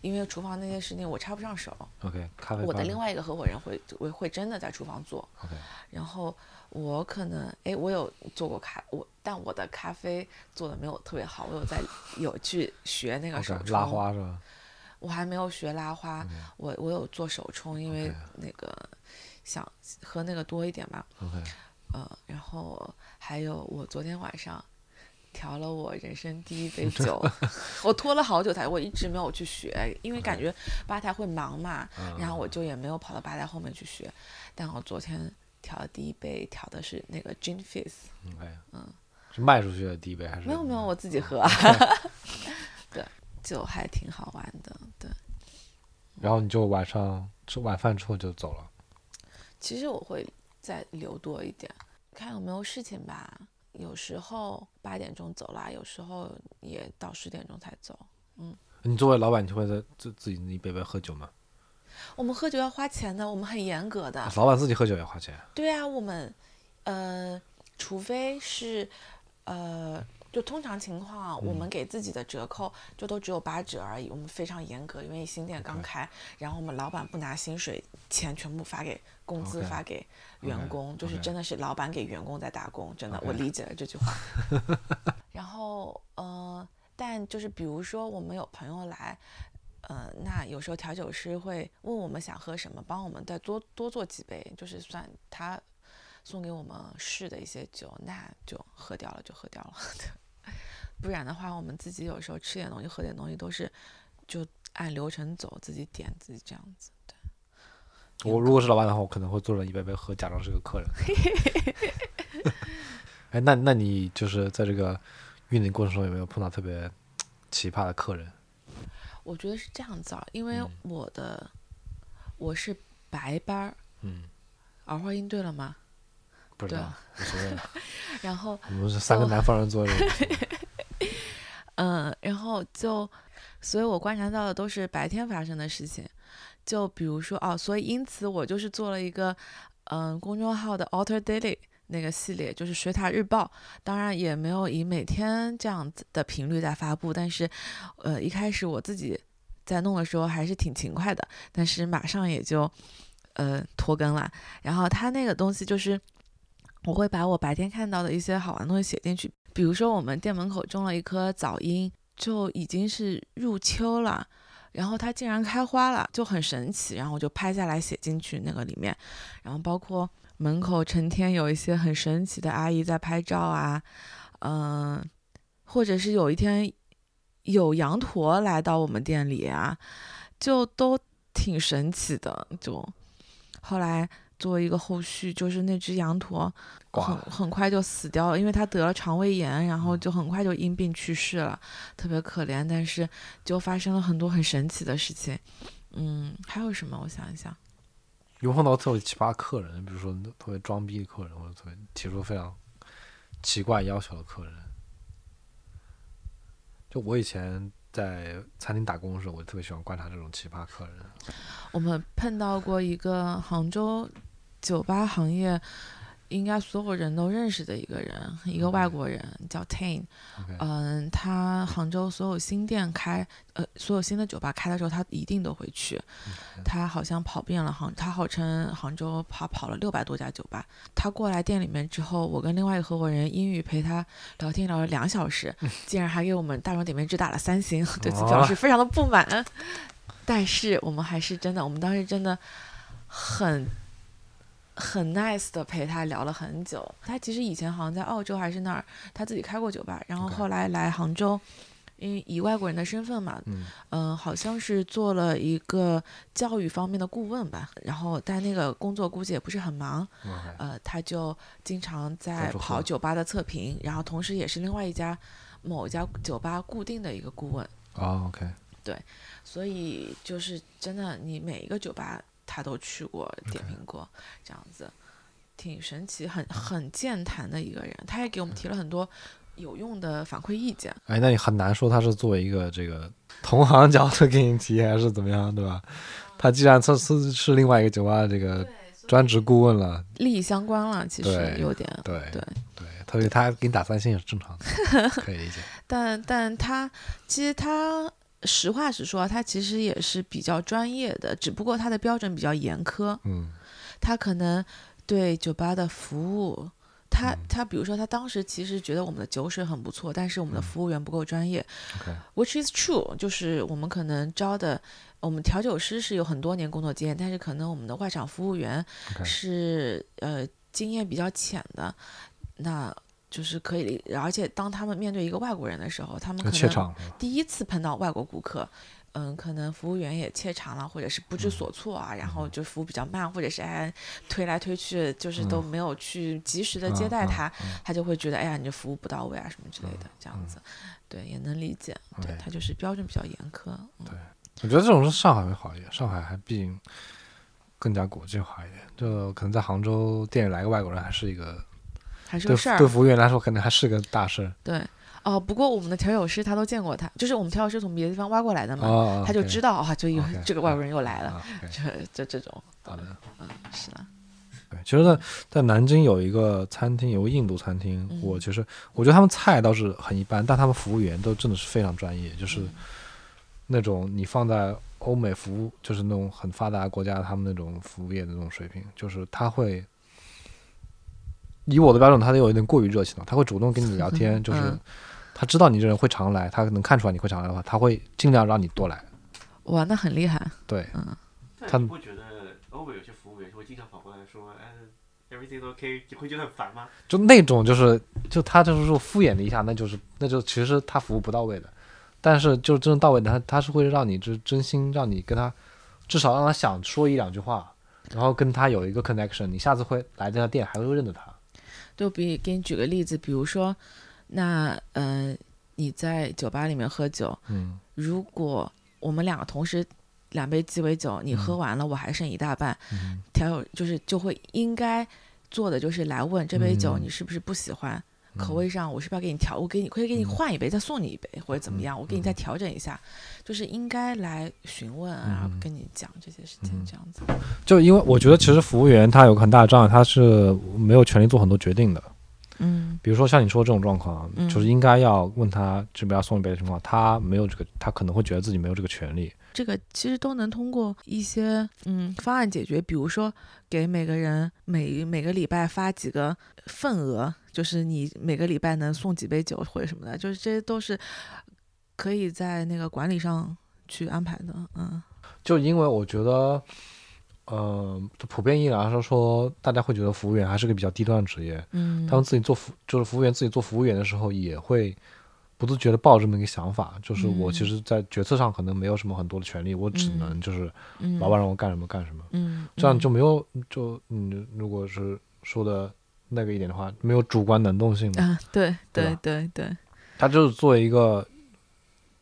因为厨房那些事情我插不上手。OK，咖啡我的另外一个合伙人会会会真的在厨房做，OK，然后我可能哎，我有做过咖我，但我的咖啡做的没有特别好，我有在 有去学那个手冲，拉花是吧？我还没有学拉花，我我有做手冲，因为那个想喝那个多一点嘛，OK，呃，然后还有我昨天晚上调了我人生第一杯 酒，我拖了好久才，我一直没有去学，因为感觉吧台会忙嘛，然后我就也没有跑到吧台后面去学。但我昨天调的第一杯调的是那个 gin fizz，OK，嗯，是卖出去的第一杯还是？没有没有，我自己喝，对，就还挺好玩的，对。然后你就晚上吃晚饭之后就走了。其实我会再留多一点，看有没有事情吧。有时候八点钟走啦，有时候也到十点钟才走。嗯你作为老板，你会在自自己一杯杯喝酒吗？我们喝酒要花钱的，我们很严格的。老板自己喝酒要花钱。对啊，我们呃，除非是呃就通常情况啊，我们给自己的折扣就都只有八折而已，我们非常严格，因为新店刚开，然后我们老板不拿薪水，钱全部发给工资发给员工，就是真的是老板给员工在打工，真的我理解了这句话。然后呃，但就是比如说我们有朋友来。呃，那有时候调酒师会问我们想喝什么，帮我们再多多做几杯，就是算他送给我们试的一些酒，那就喝掉了就喝掉了。不然的话，我们自己有时候吃点东西、喝点东西都是就按流程走，自己点自己这样子。对，我如果是老板的话，我可能会做了一杯杯喝，假装是个客人。哎，那那你就是在这个运营过程中有没有碰到特别奇葩的客人？我觉得是这样子啊，因为嗯我的、我是白班儿，嗯，儿化音对了吗？对不知道，无所谓了。然后我们是三个南方人做的，嗯，然后就，所以我观察到的都是白天发生的事情，就比如说哦，所以因此我就是做了一个嗯公众号的 Alter Daily 那个系列，就是水塔日报，当然也没有以每天这样子的频率在发布，但是呃一开始我自己在弄的时候还是挺勤快的，但是马上也就呃拖更了。然后它那个东西就是我会把我白天看到的一些好玩的东西写进去，比如说我们店门口种了一棵早樱，就已经是入秋了。然后它竟然开花了，就很神奇。然后我就拍下来写进去那个里面，然后包括门口成天有一些很神奇的阿姨在拍照啊，嗯、或者是有一天有羊驼来到我们店里啊，就都挺神奇的。就后来作为一个后续，就是那只羊驼很。很快就死掉了，因为它得了肠胃炎，然后就很快就因病去世了，特别可怜。但是就发生了很多很神奇的事情。嗯，还有什么？我想一想。有碰到特别奇葩客人，比如说特别装逼的客人，或者特别提出非常奇怪要求的客人。就我以前在餐厅打工的时候，我特别喜欢观察这种奇葩客人。我们碰到过一个杭州酒吧行业应该所有人都认识的一个人，一个外国人叫 Tain。OK，嗯，他杭州所有新店开，呃，所有新的酒吧开的时候，他一定都会去。他好像跑遍了杭，他号称杭州跑跑了六百多家酒吧。他过来店里面之后，我跟另外一个合伙人英语陪他聊天聊了两小时，竟然还给我们大众点评只打了三星，对此表示非常的不满。但是我们还是真的，我们当时真的很很 nice 的陪他聊了很久。他其实以前好像在澳洲还是那儿，他自己开过酒吧，然后后来来杭州，因为以外国人的身份嘛，嗯嗯、好像是做了一个教育方面的顾问吧。然后但那个工作估计也不是很忙呃，他就经常在跑酒吧的测评，然后同时也是另外一家某一家酒吧固定的一个顾问。哦，OK，对所以就是真的，你每一个酒吧他都去过、点评过，这样子挺神奇，很很健谈的一个人。他也给我们提了很多有用的反馈意见。哎，那你很难说他是作为一个这个同行角度给你提，还是怎么样，对吧？他既然这是是另外一个酒吧的这个专职顾问了，利益相关了，其实对有点对对对，特别他给你打三星也是正常的，可以理解。但但他其实他实话实说，他其实也是比较专业的，只不过他的标准比较严苛。嗯。他可能对酒吧的服务，他嗯。他比如说他当时其实觉得我们的酒水很不错，但是我们的嗯。服务员不够专业、，OK，w h i c h is true，就是我们可能招的。我们调酒师是有很多年工作经验，但是可能我们的外场服务员是呃经验比较浅的，那就是可以理。而且当他们面对一个外国人的时候，他们可能？第一次碰到外国顾客，嗯，可能服务员也怯场了，或者是不知嗯所措啊，然后就服务比较慢，或者是哎推来推去，就是都没有去及时的接待嗯他，嗯嗯他就会觉得哎呀，你这服务不到位啊什么之类的，这样嗯子，对，也能理解，对他就是标准比较严苛，嗯我觉得这种是上海会好一点，上海还毕竟更加国际化一点。就可能在杭州店里来个外国人，还是一个对还是个事儿对，服务员来说，可能还是个大事儿。对。哦，不过我们的调酒师他都见过他，就是我们调酒师从别的地方挖过来的嘛，哦，他就知道啊，就有 OK，这个外国人又来了，就就这种，好的。嗯，是的，对，其实在，在南京有一个餐厅，有个印度餐厅，嗯我其实我觉得他们菜倒是很一般，但他们服务员都真的是非常专业，就是嗯那种你放在欧美服务，就是那种很发达国家，他们那种服务业的那种水平，就是他会。以我的标准，他得有一点过于热情了。他会主动跟你聊天，就是嗯他知道你这人会常来，他能看出来你会常来的话，他会尽量让你多来。哇，那很厉害。对，嗯，他但你不觉得欧美有些服务员会经常跑过来说，哎，everything OK，你会觉得很烦吗？就那种就是就他就是说敷衍了一下，那就是那就其实他服务不到位的，但是就真正到位的，他他是会让你就是真心让你跟他至少让他想说一两句话，然后跟他有一个 connection，你下次会来这家店还会认得他。就比给你举个例子，比如说，那呃，你在酒吧里面喝酒，嗯。如果我们两个同时两杯鸡尾酒，你喝嗯。完了，我还剩一大半，嗯调友就是就会应该做的就是来问这杯酒嗯你是不是不喜欢，口味上我是不是要给你调，我给你可以给你嗯。换一杯，再送你一杯或者怎么样，我给你再嗯。调整一下，就是应该来询问啊，嗯跟你讲这些事情。嗯这样子。就因为我觉得其实服务员他有个很大的障碍，他是没有权利做很多决定的。嗯。比如说像你说这种状况，嗯就是应该要问他这边要送一杯的情况，他没有这个，他可能会觉得自己没有这个权利。这个其实都能通过一些嗯方案解决，比如说给每个人每每个礼拜发几个份额，就是你每个礼拜能送几杯酒或者什么的，就是这些都是可以在那个管理上去安排的。嗯就因为我觉得，呃，就普遍意义来说，说大家会觉得服务员还是个比较低端的职业。嗯，他们自己做服，就是服务员自己做服务员的时候，也会不自觉的抱这么一个想法，就是我其嗯实，在决策上可能没有什么很多的权利，我只嗯能就是嗯老板让我干什么干什么，嗯这样嗯就没有就你，如果是说的那个一点的话，没有主观能动性的。啊，对对对对对，他就是作为一个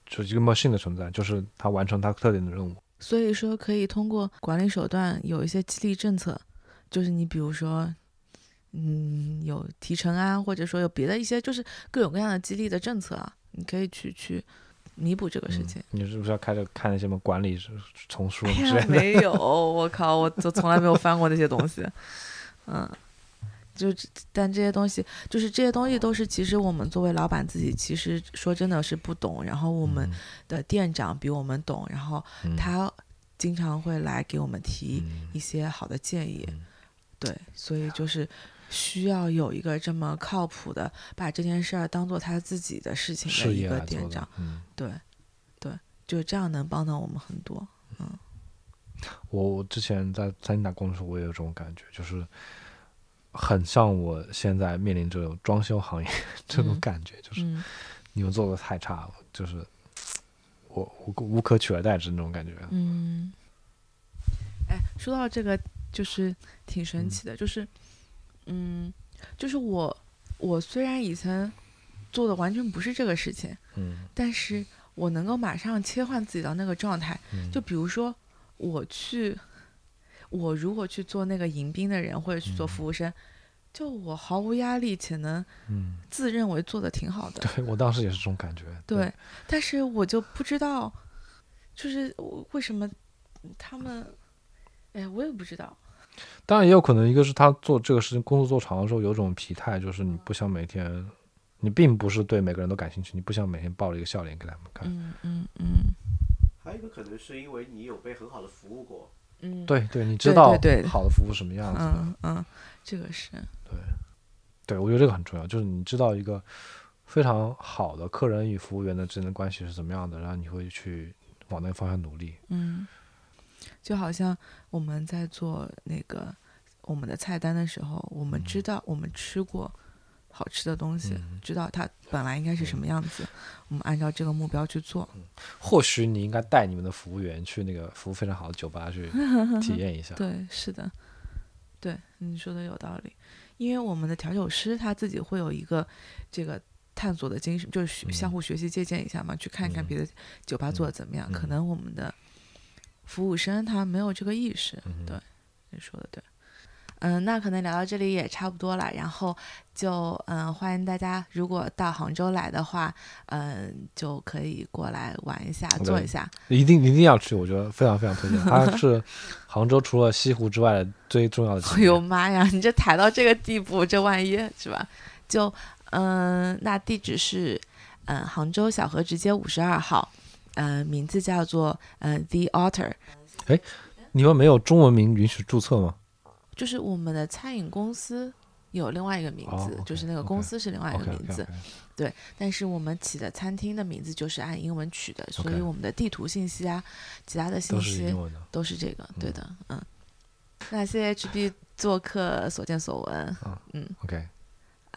就是一个 machine 的存在，就是他完成他特定的任务。所以说可以通过管理手段有一些激励政策，就是你比如说。嗯，有提成啊，或者说有别的一些，就是各种各样的激励的政策啊，你可以去去弥补这个事情。嗯你是不是要开始看那些什么管理丛书？没有，我靠，我都从来没有翻过那些东西。嗯，就但这些东西，就是这些东西都是其实我们作为老板自己，其实说真的是不懂，然后我们的店长比我们懂，然后嗯他经常会来给我们提嗯一些好的建议。嗯对，所以就是需要有一个这么靠谱的，把这件事儿当做他自己的事情的一个店长。，嗯，对，对，就这样能帮到我们很多。我我之前在餐厅打工的时候，我也有这种感觉，就是很像我现在面临这种装修行业 这种嗯。感觉，就是嗯。你们做的太差了，就是我无无可取而代之那种感觉。嗯，哎，说到这个，就是挺神嗯奇的，就是，嗯，就是我我虽然以前做的完全不是这个事情，嗯。但是我能够马上切换自己到那个状态。嗯，就比如说，我去，我如果去做那个迎宾的人，或者去做嗯服务生，就我毫无压力，且能嗯，自认为做的挺好的。对我当时也是这种感觉。对，但是我就不知道，就是为什么他们，哎，我也不知道。当然也有可能，一个是他做这个事情工作做长了之后有种疲态，就是你不想每天，你并不是对每个人都感兴趣，你不想每天抱着一个笑脸给他们看。嗯嗯嗯还有一个可能是因为你有被很好的服务过，嗯，对对，你知道好的服务什么样子的。嗯嗯，这个是，对，对我觉得这个很重要，就是你知道一个非常好的客人与服务员的之间的关系是怎么样的，然后你会去往那个方向努力。嗯，就好像我们在做那个我们的菜单的时候，我们知道我们吃过好吃的东西，嗯知道它本来应该是什么样子，我们按照这个目标去做。或许你应该带你们的服务员去那个服务非常好的酒吧去 体验一下。对，是的，对你说的有道理，因为我们的调酒师他自己会有一个这个探索的精神，就是相互学习借鉴一下嘛，去看一看嗯别的酒吧做的怎么样。可嗯能我们的服务生他没有这个意识，嗯对，你说的对。嗯，那可能聊到这里也差不多了，然后就嗯，欢迎大家如果到杭州来的话，嗯，就可以过来玩一下，坐一下。一定一定要去，我觉得非常非常推荐。它 是杭州除了西湖之外的最重要的景哎呦点。妈呀，你这抬到这个地步，这万一是吧？就嗯，那地址是嗯杭州小河直街五十二号，嗯，名字叫做嗯 The Otter，哎你们没有中文名允许注册吗？就是我们的餐饮公司有另外一个名字，就是那个公司是另外一个名字对，但是我们起的餐厅的名字就是按英文取的，所以我们的地图信息啊，其他的信息。都是这个，对的，嗯。那谢谢 HB 做客所见所闻，嗯 OK，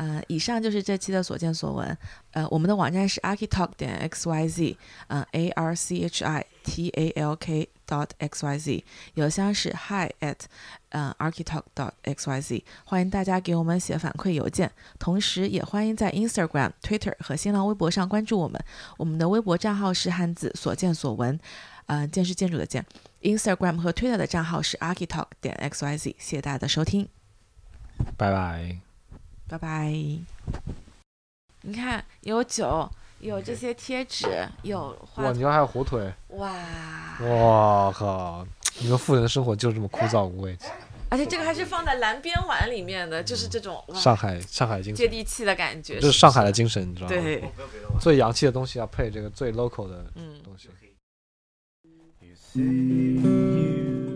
呃，以上就是这期的所见所闻。呃，我们的网站是 architalk 点 x y z，嗯、a r c h i t a l k dot x y z，邮箱是 hi at 嗯、architalk dot x y z，欢迎大家给我们写反馈邮件，同时也欢迎在 Instagram、Twitter 和新浪微博上关注我们。我们的微博账号是汉字所见所闻，呃，见是建筑的见。Instagram 和 Twitter 的账号是 architalk 点 x y z，谢谢大家的收听。拜拜。拜拜。你看，有酒，有这些贴纸，有画哇，你要还有火腿，哇，哇靠！你们富人的生活就是这么枯燥无味。而且这个还是放在蓝边碗里面的，就是这种上海，上海精接，地气的感觉。这是上海的精神，你知道吗？对。最洋气的东西要配这个最 local 的嗯。东西。You